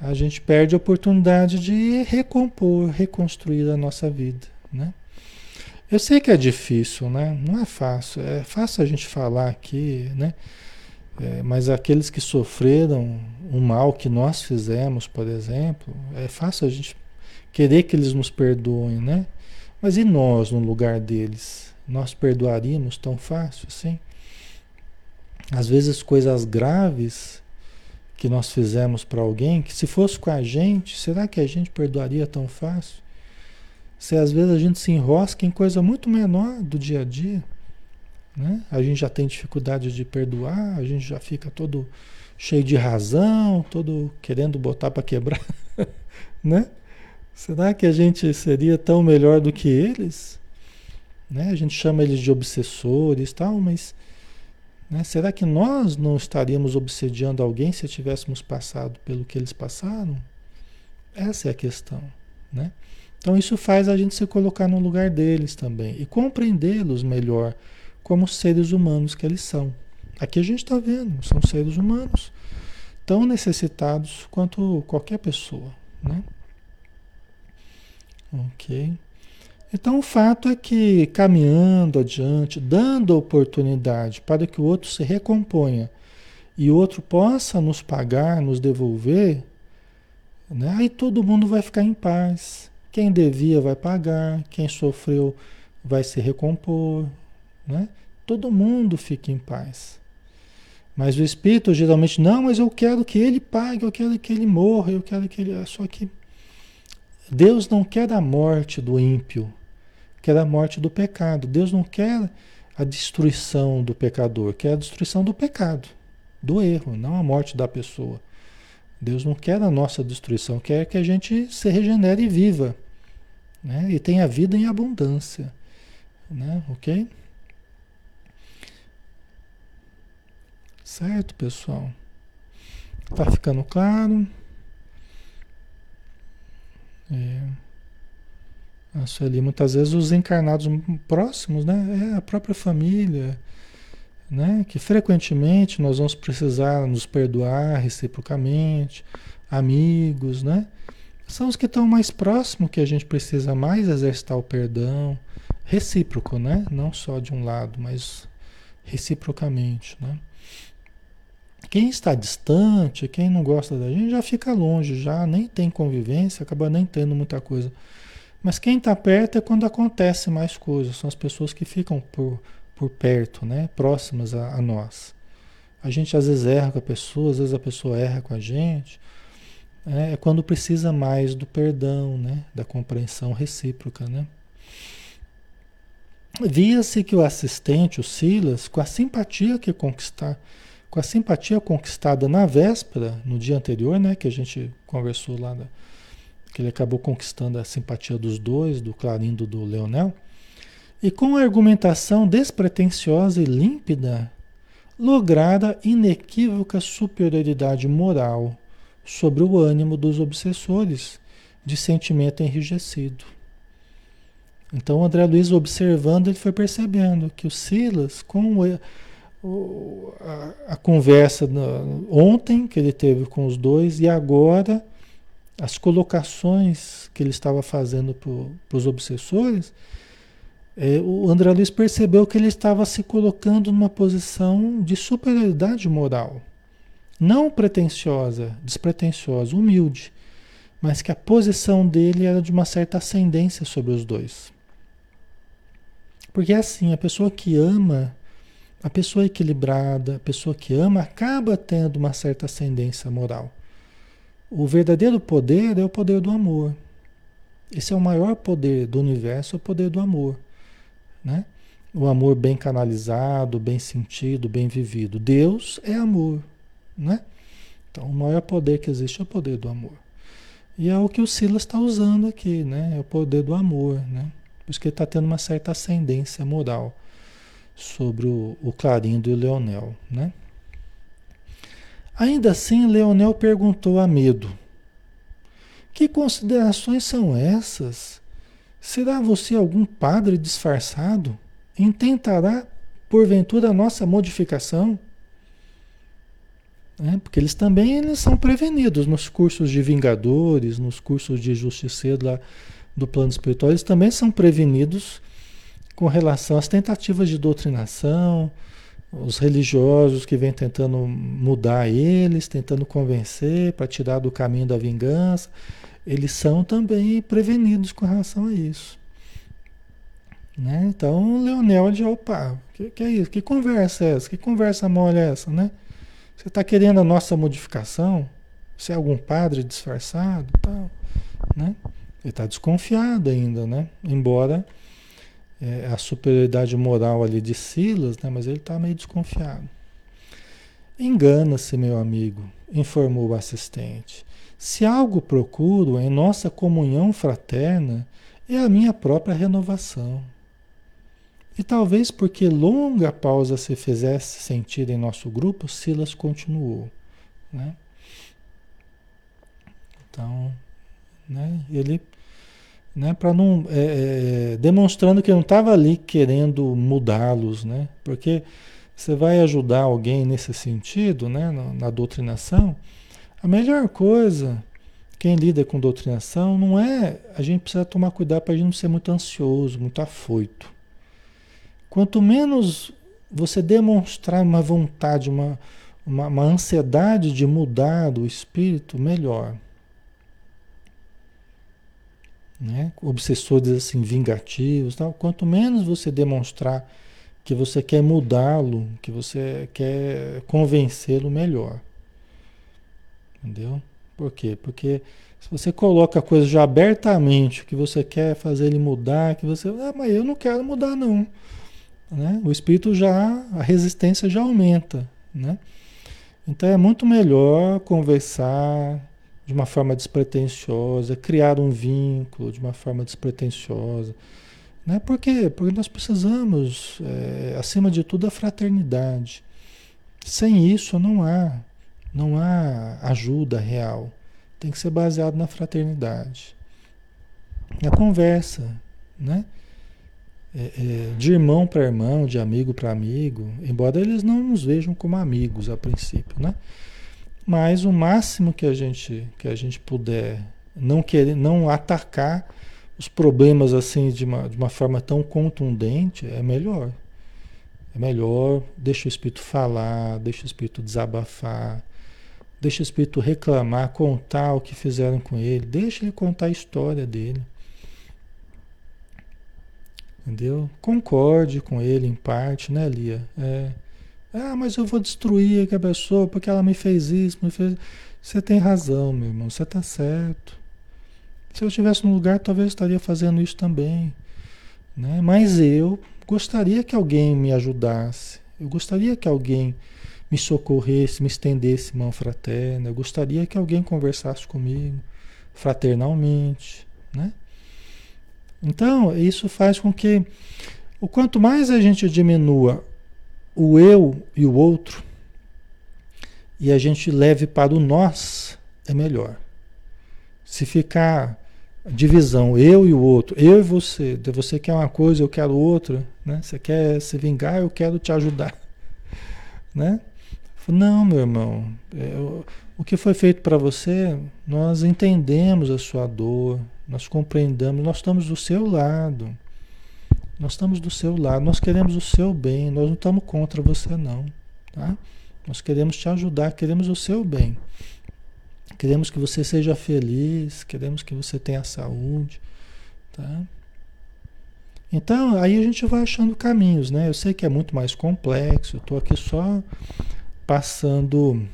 a gente perde a oportunidade de recompor, reconstruir a nossa vida, né? Eu sei que é difícil, né? Não é fácil. É fácil a gente falar aqui, né? É, mas aqueles que sofreram o mal que nós fizemos, por exemplo, é fácil a gente querer que eles nos perdoem, né? Mas e nós no lugar deles? Nós perdoaríamos tão fácil assim? Às vezes coisas graves que nós fizemos para alguém, que se fosse com a gente, será que a gente perdoaria tão fácil? Se às vezes a gente se enrosca em coisa muito menor do dia a dia, né? A gente já tem dificuldade de perdoar, a gente já fica todo cheio de razão, todo querendo botar para quebrar, né? Será que a gente seria tão melhor do que eles? Né? A gente chama eles de obsessores, tal, mas né? será que nós não estaríamos obsediando alguém se tivéssemos passado pelo que eles passaram? Essa é a questão, né? Então isso faz a gente se colocar no lugar deles também e compreendê-los melhor como seres humanos que eles são. Aqui a gente está vendo, são seres humanos tão necessitados quanto qualquer pessoa, né? Ok. Então o fato é que caminhando adiante, dando oportunidade para que o outro se recomponha e o outro possa nos pagar, nos devolver, né? aí todo mundo vai ficar em paz. Quem devia vai pagar, quem sofreu vai se recompor, né? Todo mundo fica em paz. Mas o espírito geralmente, não, mas eu quero que ele pague, eu quero que ele morra, eu quero que ele. Só que Deus não quer a morte do ímpio, quer a morte do pecado. Deus não quer a destruição do pecador, quer a destruição do pecado, do erro, não a morte da pessoa. Deus não quer a nossa destruição, quer que a gente se regenere e viva. Né? E tenha vida em abundância. Né? Ok? Certo, pessoal? Tá ficando claro? É. A Sueli, muitas vezes os encarnados próximos, né? É a própria família né? Que frequentemente nós vamos precisar nos perdoar reciprocamente, amigos, né? São os que estão mais próximos que a gente precisa mais exercitar o perdão recíproco, né? Não só de um lado, mas reciprocamente, né? Quem está distante, quem não gosta da gente, já fica longe, já nem tem convivência, acaba nem tendo muita coisa. Mas quem está perto é quando acontece mais coisas, são as pessoas que ficam por por perto, né? próximas a, a, nós. A gente às vezes erra com a pessoa, às vezes a pessoa erra com a gente. Né? É quando precisa mais do perdão, né? da compreensão recíproca. Né? Via-se que o assistente, o Silas, com a simpatia que conquistar, com a simpatia conquistada na véspera, no dia anterior, né, que a gente conversou lá, da, que ele acabou conquistando a simpatia dos dois, do Clarindo do Leonel, e com argumentação despretensiosa e límpida, lograra inequívoca superioridade moral sobre o ânimo dos obsessores de sentimento enrijecido. Então André Luiz observando, ele foi percebendo que o Silas, com o, a, a, conversa ontem que ele teve com os dois e agora as colocações que ele estava fazendo para os obsessores, é, o André Luiz percebeu que ele estava se colocando numa posição de superioridade moral. Não pretensiosa, despretensiosa, humilde, mas que a posição dele era de uma certa ascendência sobre os dois. Porque é assim, a pessoa que ama, a pessoa equilibrada, a pessoa que ama, acaba tendo uma certa ascendência moral. O verdadeiro poder é o poder do amor. Esse é o maior poder do universo, é o poder do amor. Né? O amor bem canalizado, bem sentido, bem vivido. Deus é amor. Né? Então, o maior poder que existe é o poder do amor. E é o que o Silas está usando aqui, né? É o poder do amor, né? Por isso que ele está tendo uma certa ascendência moral sobre o, o e o Leonel, né? Ainda assim, Leonel perguntou a Medo: Que considerações são essas? Será você algum padre disfarçado? Intentará, porventura, a nossa modificação? É, porque eles também eles são prevenidos nos cursos de vingadores, nos cursos de justiceiro lá do plano espiritual, eles também são prevenidos com relação às tentativas de doutrinação, os religiosos que vêm tentando mudar eles, tentando convencer para tirar do caminho da vingança eles são também prevenidos com relação a isso. Né? Então, Leonel de opa, que, que é isso? Que conversa é essa? Que conversa mole é essa, né? Você está querendo a nossa modificação? Você é algum padre disfarçado tal, né? Ele está desconfiado ainda, né? Embora é, a superioridade moral ali de Silas, né? Mas ele está meio desconfiado. Engana-se, meu amigo, informou o assistente. Se algo procuro em nossa comunhão fraterna, é a minha própria renovação. E talvez porque longa pausa se fizesse sentir em nosso grupo, Silas continuou. Né? Então, né, ele, né, para não, é, é, demonstrando que não estava ali querendo mudá-los, né? Porque você vai ajudar alguém nesse sentido, né, na, na doutrinação, a melhor coisa, quem lida com doutrinação, não é. A gente precisa tomar cuidado para a gente não ser muito ansioso, muito afoito. Quanto menos você demonstrar uma vontade, uma, uma, uma ansiedade de mudar do espírito, melhor. Né? Obsessores assim, vingativos, tal. quanto menos você demonstrar que você quer mudá-lo, que você quer convencê-lo, melhor. Entendeu? Por quê? Porque se você coloca a coisa já abertamente, que você quer fazer ele mudar, que você. Ah, mas eu não quero mudar, não. Né? O espírito já. A resistência já aumenta. Né? Então é muito melhor conversar de uma forma despretensiosa, criar um vínculo de uma forma despretensiosa. Né? Por quê? Porque nós precisamos, é, acima de tudo, a fraternidade. Sem isso não há não há ajuda real. Tem que ser baseado na fraternidade. Na conversa, né? É, é, de irmão para irmão, de amigo para amigo, embora eles não nos vejam como amigos a princípio, né? Mas o máximo que a gente que a gente puder não querer, não atacar os problemas assim de uma, de uma forma tão contundente, é melhor. É melhor, deixa o espírito falar, deixa o espírito desabafar, Deixa o espírito reclamar, contar o que fizeram com ele. Deixa ele contar a história dele. Entendeu? Concorde com ele em parte, né, Lia? É. Ah, mas eu vou destruir a pessoa porque ela me fez isso, me fez. Você tem razão, meu irmão, você está certo. Se eu estivesse no lugar, talvez eu estaria fazendo isso também. Né? Mas eu gostaria que alguém me ajudasse. Eu gostaria que alguém me socorresse, me estendesse mão fraterna. Eu gostaria que alguém conversasse comigo fraternalmente, né? Então, isso faz com que o quanto mais a gente diminua o eu e o outro e a gente leve para o nós, é melhor. Se ficar divisão, eu e o outro, eu e você. Você quer uma coisa, eu quero outra, né? Você quer se vingar, eu quero te ajudar, né? Não, meu irmão, é, o que foi feito para você, nós entendemos a sua dor, nós compreendemos, nós estamos do seu lado. Nós estamos do seu lado, nós queremos o seu bem, nós não estamos contra você não, tá? Nós queremos te ajudar, queremos o seu bem. Queremos que você seja feliz, queremos que você tenha saúde, tá? Então, aí a gente vai achando caminhos, né? Eu sei que é muito mais complexo, eu estou aqui só passando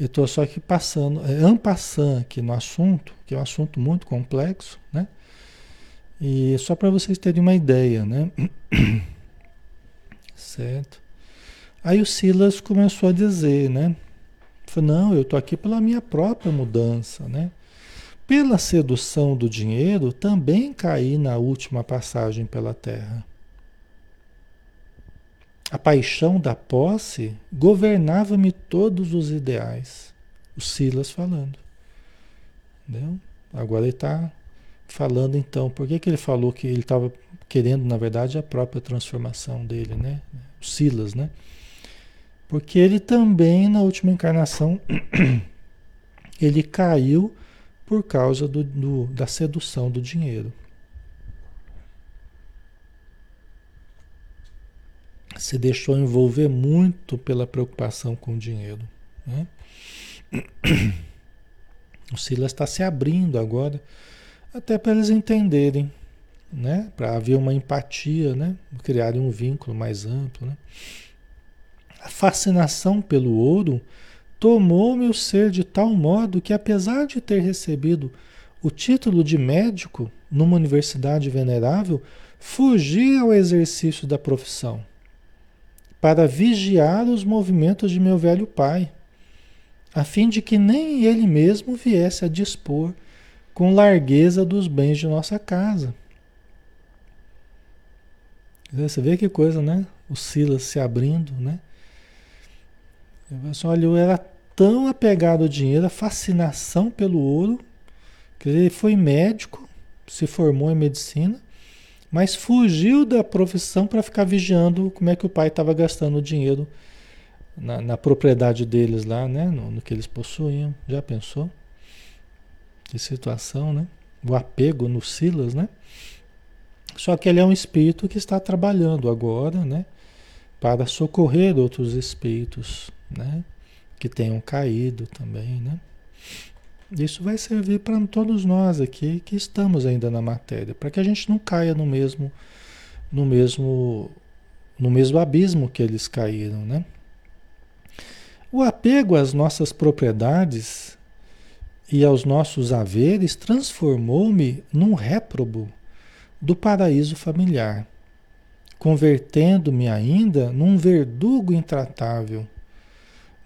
eu estou só aqui passando, é, ampassando aqui no assunto, que é um assunto muito complexo, né? E só para vocês terem uma ideia, né? certo? Aí o Silas começou a dizer, né? Falou, não, eu estou aqui pela minha própria mudança, né? Pela sedução do dinheiro, também caí na última passagem pela terra. A paixão da posse governava-me todos os ideais. O Silas falando. Entendeu? Agora ele está falando então. Por que, que ele falou que ele estava querendo, na verdade, a própria transformação dele, né? O Silas, né? Porque ele também, na última encarnação, ele caiu por causa do, do, da sedução do dinheiro. Se deixou envolver muito pela preocupação com o dinheiro. Né? O Silas está se abrindo agora, até para eles entenderem, né? para haver uma empatia, né? criarem um vínculo mais amplo. Né? A fascinação pelo ouro tomou meu ser de tal modo que, apesar de ter recebido o título de médico numa universidade venerável, fugi ao exercício da profissão para vigiar os movimentos de meu velho pai, a fim de que nem ele mesmo viesse a dispor com largueza dos bens de nossa casa. Você vê que coisa, né? O Silas se abrindo, né? Olha, eu era tão apegado ao dinheiro, a fascinação pelo ouro, que ele foi médico, se formou em medicina, mas fugiu da profissão para ficar vigiando como é que o pai estava gastando o dinheiro na, na, propriedade deles lá, né? No, no, que eles possuíam. Já pensou? Que situação, né? O apego no Silas, né? Só que ele é um espírito que está trabalhando agora, né? Para socorrer outros espíritos, né? Que tenham caído também, né? Isso vai servir para todos nós aqui que estamos ainda na matéria, para que a gente não caia no mesmo no mesmo no mesmo abismo que eles caíram, né? O apego às nossas propriedades e aos nossos haveres transformou-me num réprobo do paraíso familiar, convertendo-me ainda num verdugo intratável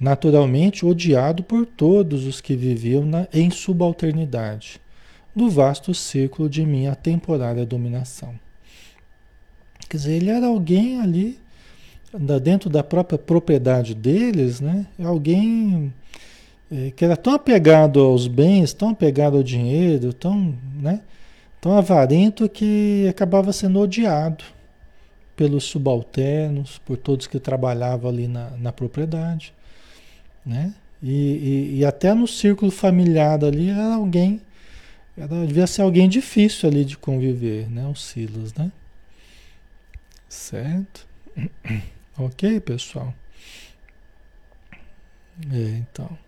naturalmente odiado por todos os que viviam na, em subalternidade, no vasto círculo de minha temporária dominação. Quer dizer, ele era alguém ali, dentro da própria propriedade deles, né? Alguém é, que era tão apegado aos bens, tão apegado ao dinheiro, tão, né? tão avarento que acabava sendo odiado pelos subalternos, por todos que trabalhavam ali na, na propriedade né? E, e, e, até no círculo familiar ali era alguém, era, devia ser alguém difícil ali de conviver, né? O Silas, né? Certo? ok, pessoal? É, então.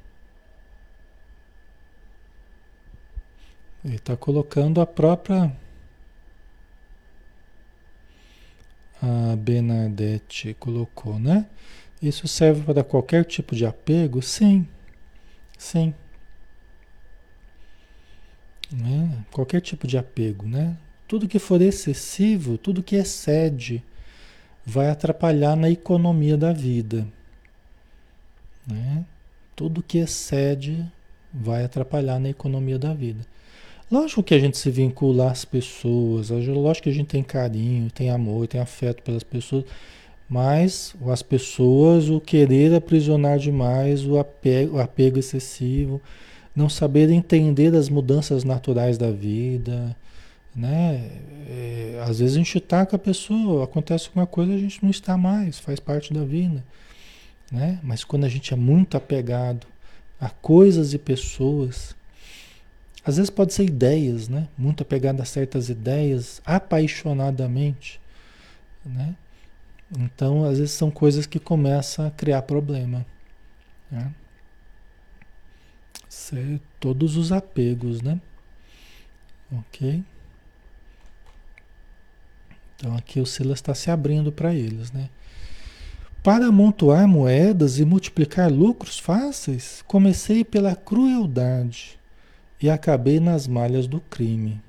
Ele está colocando a própria. A Bernadette colocou, né? Isso serve para qualquer tipo de apego? Sim, sim. Né? Qualquer tipo de apego, né? Tudo que for excessivo, tudo que excede, vai atrapalhar na economia da vida. Né? Tudo que excede vai atrapalhar na economia da vida. Lógico que a gente se vincula às pessoas, lógico que a gente tem carinho, tem amor, tem afeto pelas pessoas, mas as pessoas, o querer aprisionar demais, o apego, o apego excessivo, não saber entender as mudanças naturais da vida, né? É, às vezes a gente está com a pessoa, acontece alguma coisa, a gente não está mais, faz parte da vida, né? Mas quando a gente é muito apegado a coisas e pessoas, às vezes pode ser ideias, né? Muito apegado a certas ideias, apaixonadamente, né? Então, às vezes são coisas que começam a criar problema, né? Certo? Todos os apegos, né? Ok? Então aqui o Silas está se abrindo para eles, né? Para amontoar moedas e multiplicar lucros fáceis, comecei pela crueldade e acabei nas malhas do crime.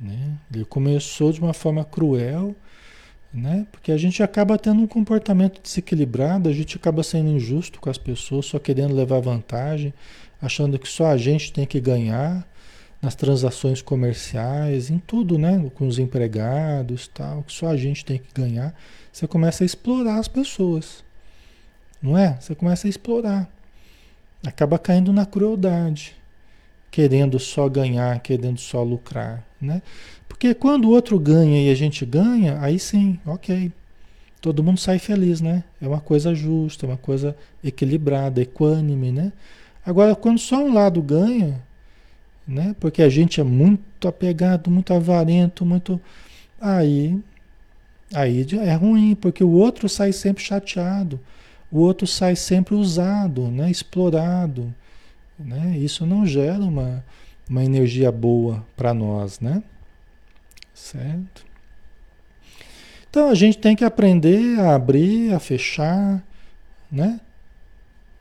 Né? Ele começou de uma forma cruel, né? porque a gente acaba tendo um comportamento desequilibrado, a gente acaba sendo injusto com as pessoas, só querendo levar vantagem, achando que só a gente tem que ganhar nas transações comerciais, em tudo, né? Com os empregados, tal, que só a gente tem que ganhar. Você começa a explorar as pessoas, não é? Você começa a explorar acaba caindo na crueldade, querendo só ganhar, querendo só lucrar, né? Porque quando o outro ganha e a gente ganha, aí sim, ok. Todo mundo sai feliz, né? É uma coisa justa, uma coisa equilibrada, equânime, né? Agora, quando só um lado ganha, né? Porque a gente é muito apegado, muito avarento, muito. Aí, aí é ruim, porque o outro sai sempre chateado o outro sai sempre usado, né? explorado. Né? Isso não gera uma, uma energia boa para nós, né? Certo? Então a gente tem que aprender a abrir, a fechar, né?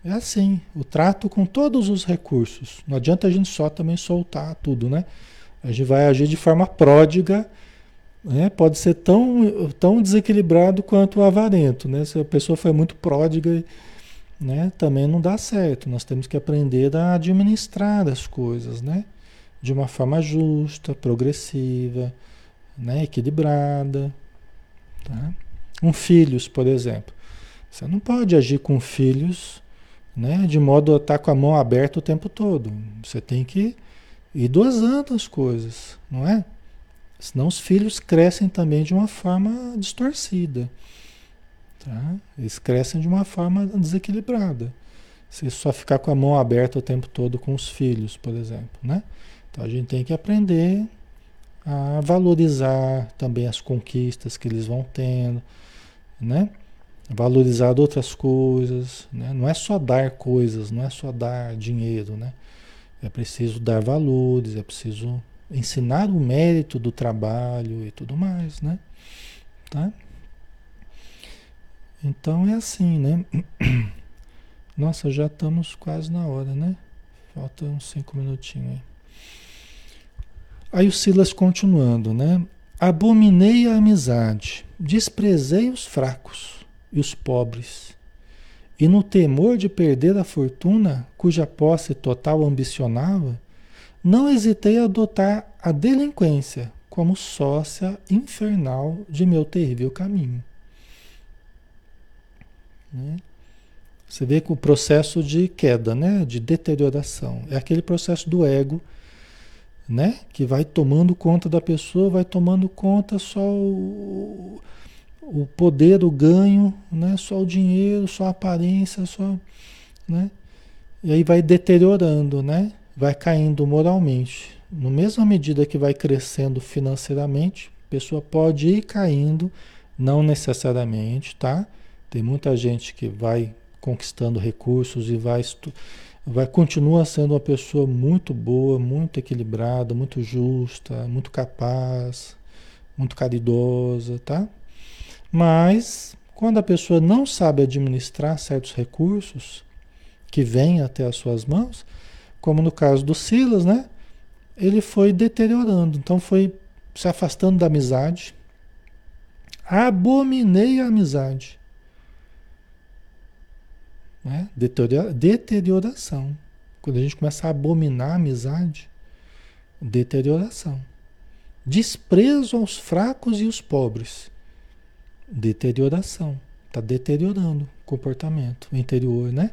É assim, o trato com todos os recursos. Não adianta a gente só também soltar tudo, né? A gente vai agir de forma pródiga né? Pode ser tão, tão desequilibrado quanto o avarento. Né? Se a pessoa foi muito pródiga, né? também não dá certo. Nós temos que aprender a administrar as coisas né? de uma forma justa, progressiva, né? equilibrada. Tá? Um filhos, por exemplo. Você não pode agir com filhos né? de modo a estar com a mão aberta o tempo todo. Você tem que ir dosando as coisas, não é? Senão os filhos crescem também de uma forma distorcida. Tá? Eles crescem de uma forma desequilibrada. Se só ficar com a mão aberta o tempo todo com os filhos, por exemplo. Né? Então a gente tem que aprender a valorizar também as conquistas que eles vão tendo, né? Valorizar outras coisas, né? Não é só dar coisas, não é só dar dinheiro, né? É preciso dar valores, é preciso ensinar o mérito do trabalho e tudo mais, né? Tá? Então é assim, né? Nossa, já estamos quase na hora, né? Falta uns cinco minutinhos aí. Aí o Silas continuando, né? Abominei a amizade, desprezei os fracos e os pobres. E no temor de perder a fortuna, cuja posse total ambicionava, não hesitei a adotar a delinquência como sócia infernal de meu terrível caminho. Né? Você vê que o processo de queda, né? de deterioração, é aquele processo do ego, né? que vai tomando conta da pessoa, vai tomando conta só o, o poder, o ganho, né? só o dinheiro, só a aparência, só. Né? E aí vai deteriorando, né? vai caindo moralmente. Na mesma medida que vai crescendo financeiramente, a pessoa pode ir caindo, não necessariamente, tá? Tem muita gente que vai conquistando recursos e vai, vai continua sendo uma pessoa muito boa, muito equilibrada, muito justa, muito capaz, muito caridosa, tá? Mas quando a pessoa não sabe administrar certos recursos que vêm até as suas mãos, como no caso do Silas, né? Ele foi deteriorando, então foi se afastando da amizade. Abominei a amizade. Né? Deterioração. Quando a gente começa a abominar a amizade, deterioração. Desprezo aos fracos e os pobres. Deterioração. Está deteriorando o comportamento interior, né?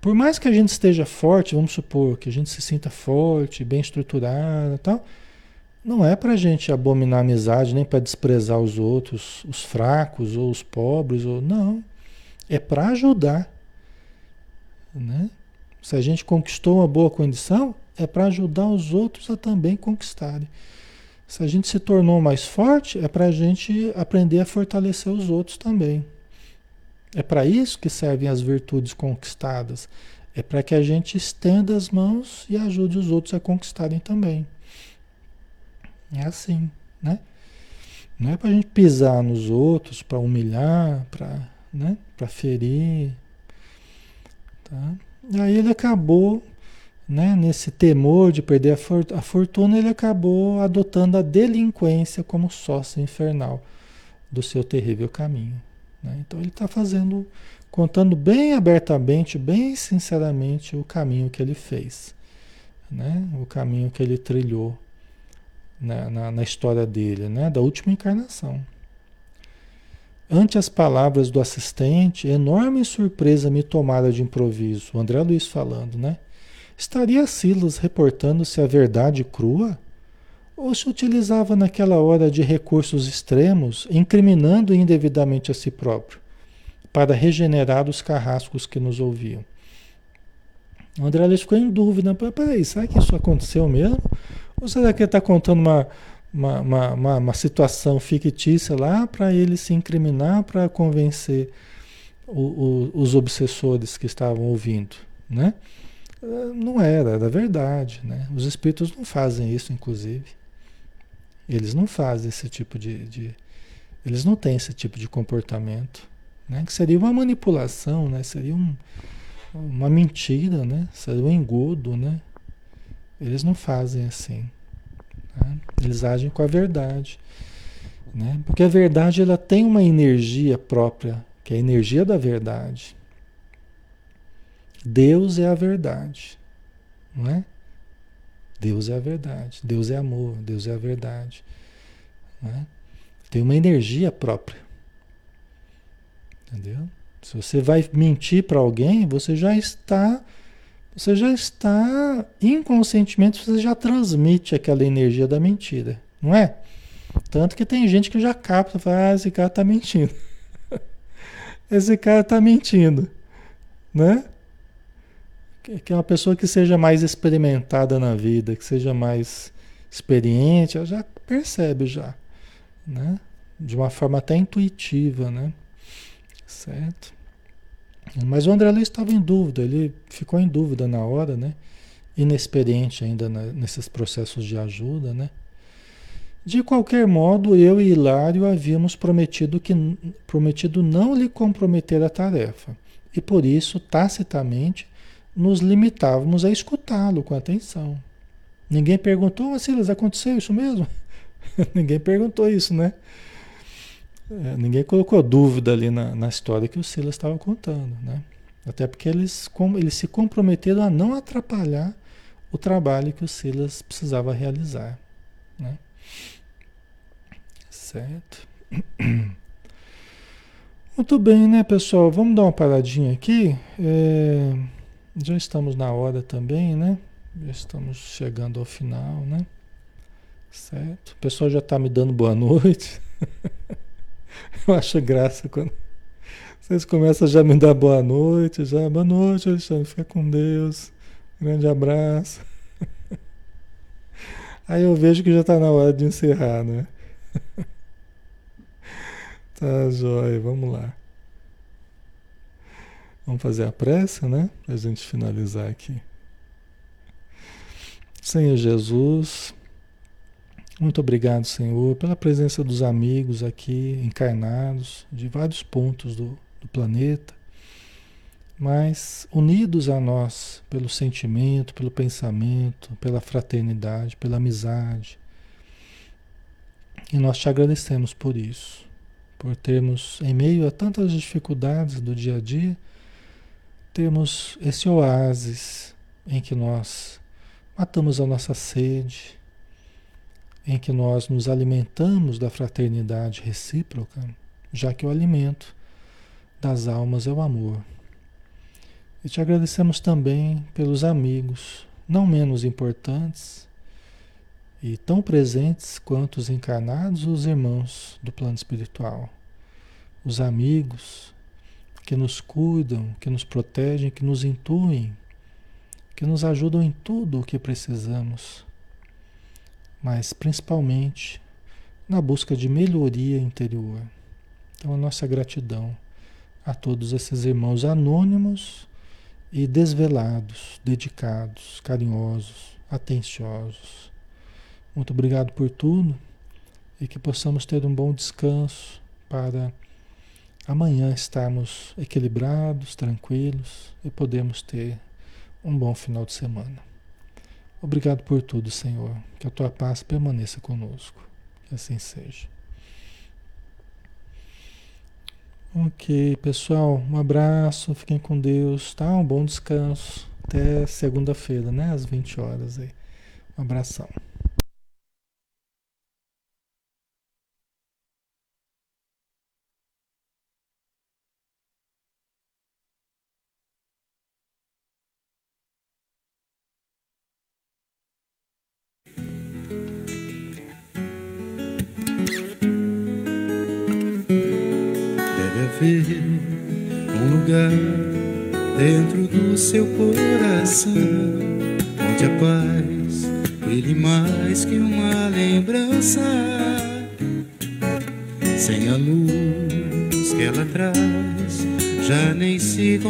por mais que a gente esteja forte, vamos supor que a gente se sinta forte, bem estruturado e tal, não é para a gente abominar a amizade, nem para desprezar os outros, os fracos ou os pobres, ou não. É para ajudar. Né? Se a gente conquistou uma boa condição, é para ajudar os outros a também conquistarem. Se a gente se tornou mais forte, é para a gente aprender a fortalecer os outros também. É para isso que servem as virtudes conquistadas. É para que a gente estenda as mãos e ajude os outros a conquistarem também. É assim, né? Não é para a gente pisar nos outros, para humilhar, para né? ferir. Tá? Aí ele acabou, né? nesse temor de perder a, fortuna, ele acabou adotando a delinquência como sócio infernal do seu terrível caminho. Né? Então ele está fazendo, contando bem abertamente, bem sinceramente o caminho que ele fez, né? o caminho que ele trilhou na, na, na história dele, né? da última encarnação. Ante as palavras do assistente, enorme surpresa me tomara de improviso. O André Luiz falando, né? Estaria Silas reportando-se a verdade crua? Ou se utilizava naquela hora de recursos extremos, incriminando indevidamente a si próprio, para regenerar os carrascos que nos ouviam? O André Luiz ficou em dúvida. Peraí, será que isso aconteceu mesmo? Ou será que ele está contando uma, uma, uma, uma, uma situação fictícia lá para ele se incriminar, para convencer o, o, os obsessores que estavam ouvindo, né? Não era, era verdade, né? Os espíritos não fazem isso, inclusive. Eles não fazem esse tipo de, de eles não têm esse tipo de comportamento, né? Que seria uma manipulação, né? Seria um, uma mentira, né? Seria um engodo, né? Eles não fazem assim. Né? Eles agem com a verdade. Né? Porque a verdade ela tem uma energia própria, que é a energia da verdade. Deus é a verdade. Não é? Deus é a verdade. Deus é amor. Deus é a verdade. É? Tem uma energia própria. Entendeu? Se você vai mentir para alguém, você já está você já está inconscientemente, você já transmite aquela energia da mentira, não é? Tanto que tem gente que já capta, fala, ah, esse cara está mentindo. esse cara está mentindo, né? Que é uma pessoa que seja mais experimentada na vida, que seja mais experiente, ela já percebe já, né? De uma forma até intuitiva, né? Certo? Mas o André Luiz estava em dúvida, ele ficou em dúvida na hora, né? Inexperiente ainda na, nesses processos de ajuda, né? De qualquer modo, eu e Hilário havíamos prometido, que, prometido não lhe comprometer a tarefa, e por isso, tacitamente, nos limitávamos a escutá-lo com atenção. Ninguém perguntou, mas Silas, aconteceu isso mesmo? Ninguém perguntou isso, né? É, ninguém colocou dúvida ali na, na história que o Silas estava contando, né? Até porque eles, como, eles se comprometeram a não atrapalhar o trabalho que o Silas precisava realizar, né? Certo? Muito bem, né, pessoal? Vamos dar uma paradinha aqui. É, já estamos na hora também, né? Já estamos chegando ao final, né? Certo? O pessoal já está me dando boa noite. Eu acho graça quando vocês começam já a me dar boa noite, já boa noite, Alexandre, fica com Deus, grande abraço. Aí eu vejo que já está na hora de encerrar, né? Tá jóia, vamos lá. Vamos fazer a prece, né? Para a gente finalizar aqui. Senhor Jesus, muito obrigado, Senhor, pela presença dos amigos aqui encarnados de vários pontos do, do planeta, mas unidos a nós pelo sentimento, pelo pensamento, pela fraternidade, pela amizade. E nós te agradecemos por isso, por termos, em meio a tantas dificuldades do dia a dia, termos esse oásis em que nós matamos a nossa sede em que nós nos alimentamos da fraternidade recíproca, já que o alimento das almas é o amor. E te agradecemos também pelos amigos, não menos importantes e tão presentes quanto os encarnados, os irmãos do plano espiritual, os amigos que nos cuidam, que nos protegem, que nos intuem, que nos ajudam em tudo o que precisamos, mas principalmente na busca de melhoria interior. Então, a nossa gratidão a todos esses irmãos anônimos e desvelados, dedicados, carinhosos, atenciosos. Muito obrigado por tudo e que possamos ter um bom descanso para amanhã estarmos equilibrados, tranquilos e podemos ter um bom final de semana. Obrigado por tudo, Senhor. Que a tua paz permaneça conosco. Que assim seja. Ok, pessoal, um abraço, fiquem com Deus, tá? Um bom descanso. Até segunda-feira, né? Às 20 horas aí. Um abração.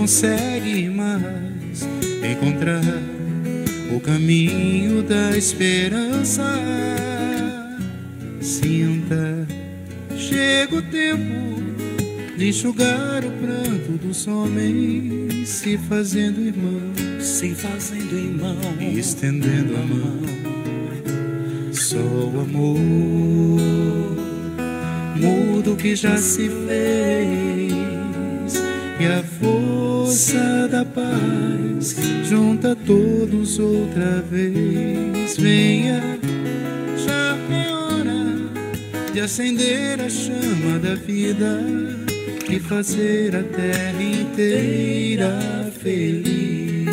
Consegue mais encontrar o caminho da esperança sinta chega o tempo de enxugar o pranto dos homens, se fazendo irmão, se fazendo irmão, e estendendo a mão. Só o amor muda o que já se fez, e a força da paz junta todos outra vez. Venha, já é hora de acender a chama da vida e fazer a terra inteira feliz.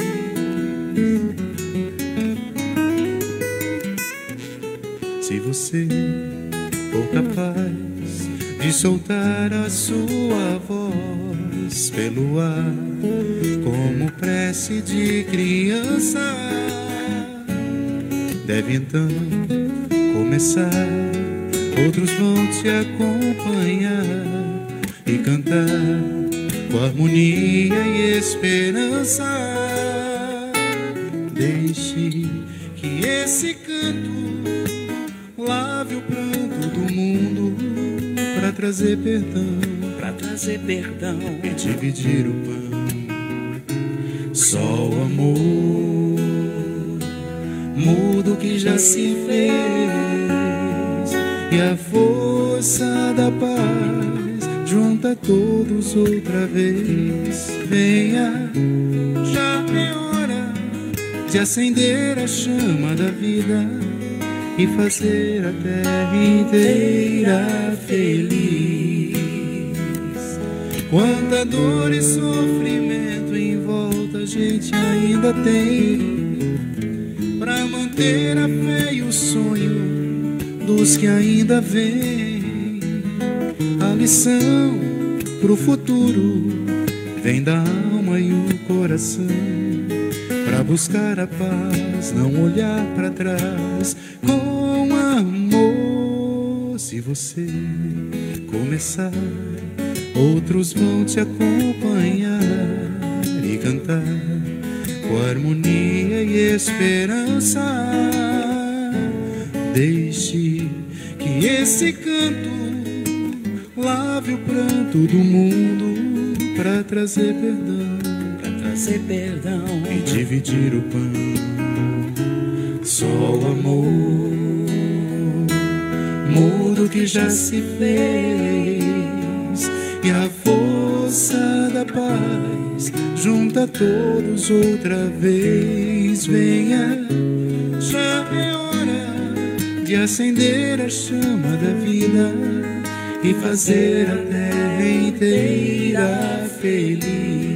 Se você for capaz de soltar a sua voz pelo ar, como prece de criança, deve então começar. Outros vão te acompanhar e cantar com harmonia e esperança. Deixe que esse canto lave o pranto do mundo para trazer perdão, para trazer perdão e dividir o pão. Só o amor muda o que já se fez e a força da paz junta todos outra vez. Venha, já é hora de acender a chama da vida e fazer a terra inteira feliz. Quanta dor e sofrimento gente ainda tem. Para manter a fé e o sonho dos que ainda vêm a lição pro futuro vem da alma e o coração. Para buscar a paz, não olhar para trás. Com amor. Se você começar, outros vão te acompanhar cantar com harmonia e esperança. Deixe que esse canto lave o pranto do mundo para trazer perdão, para trazer perdão e dividir o pão. Só o amor muda o que já se fez e a força da paz junta todos outra vez. Venha, já é hora de acender a chama da vida e fazer a terra inteira feliz.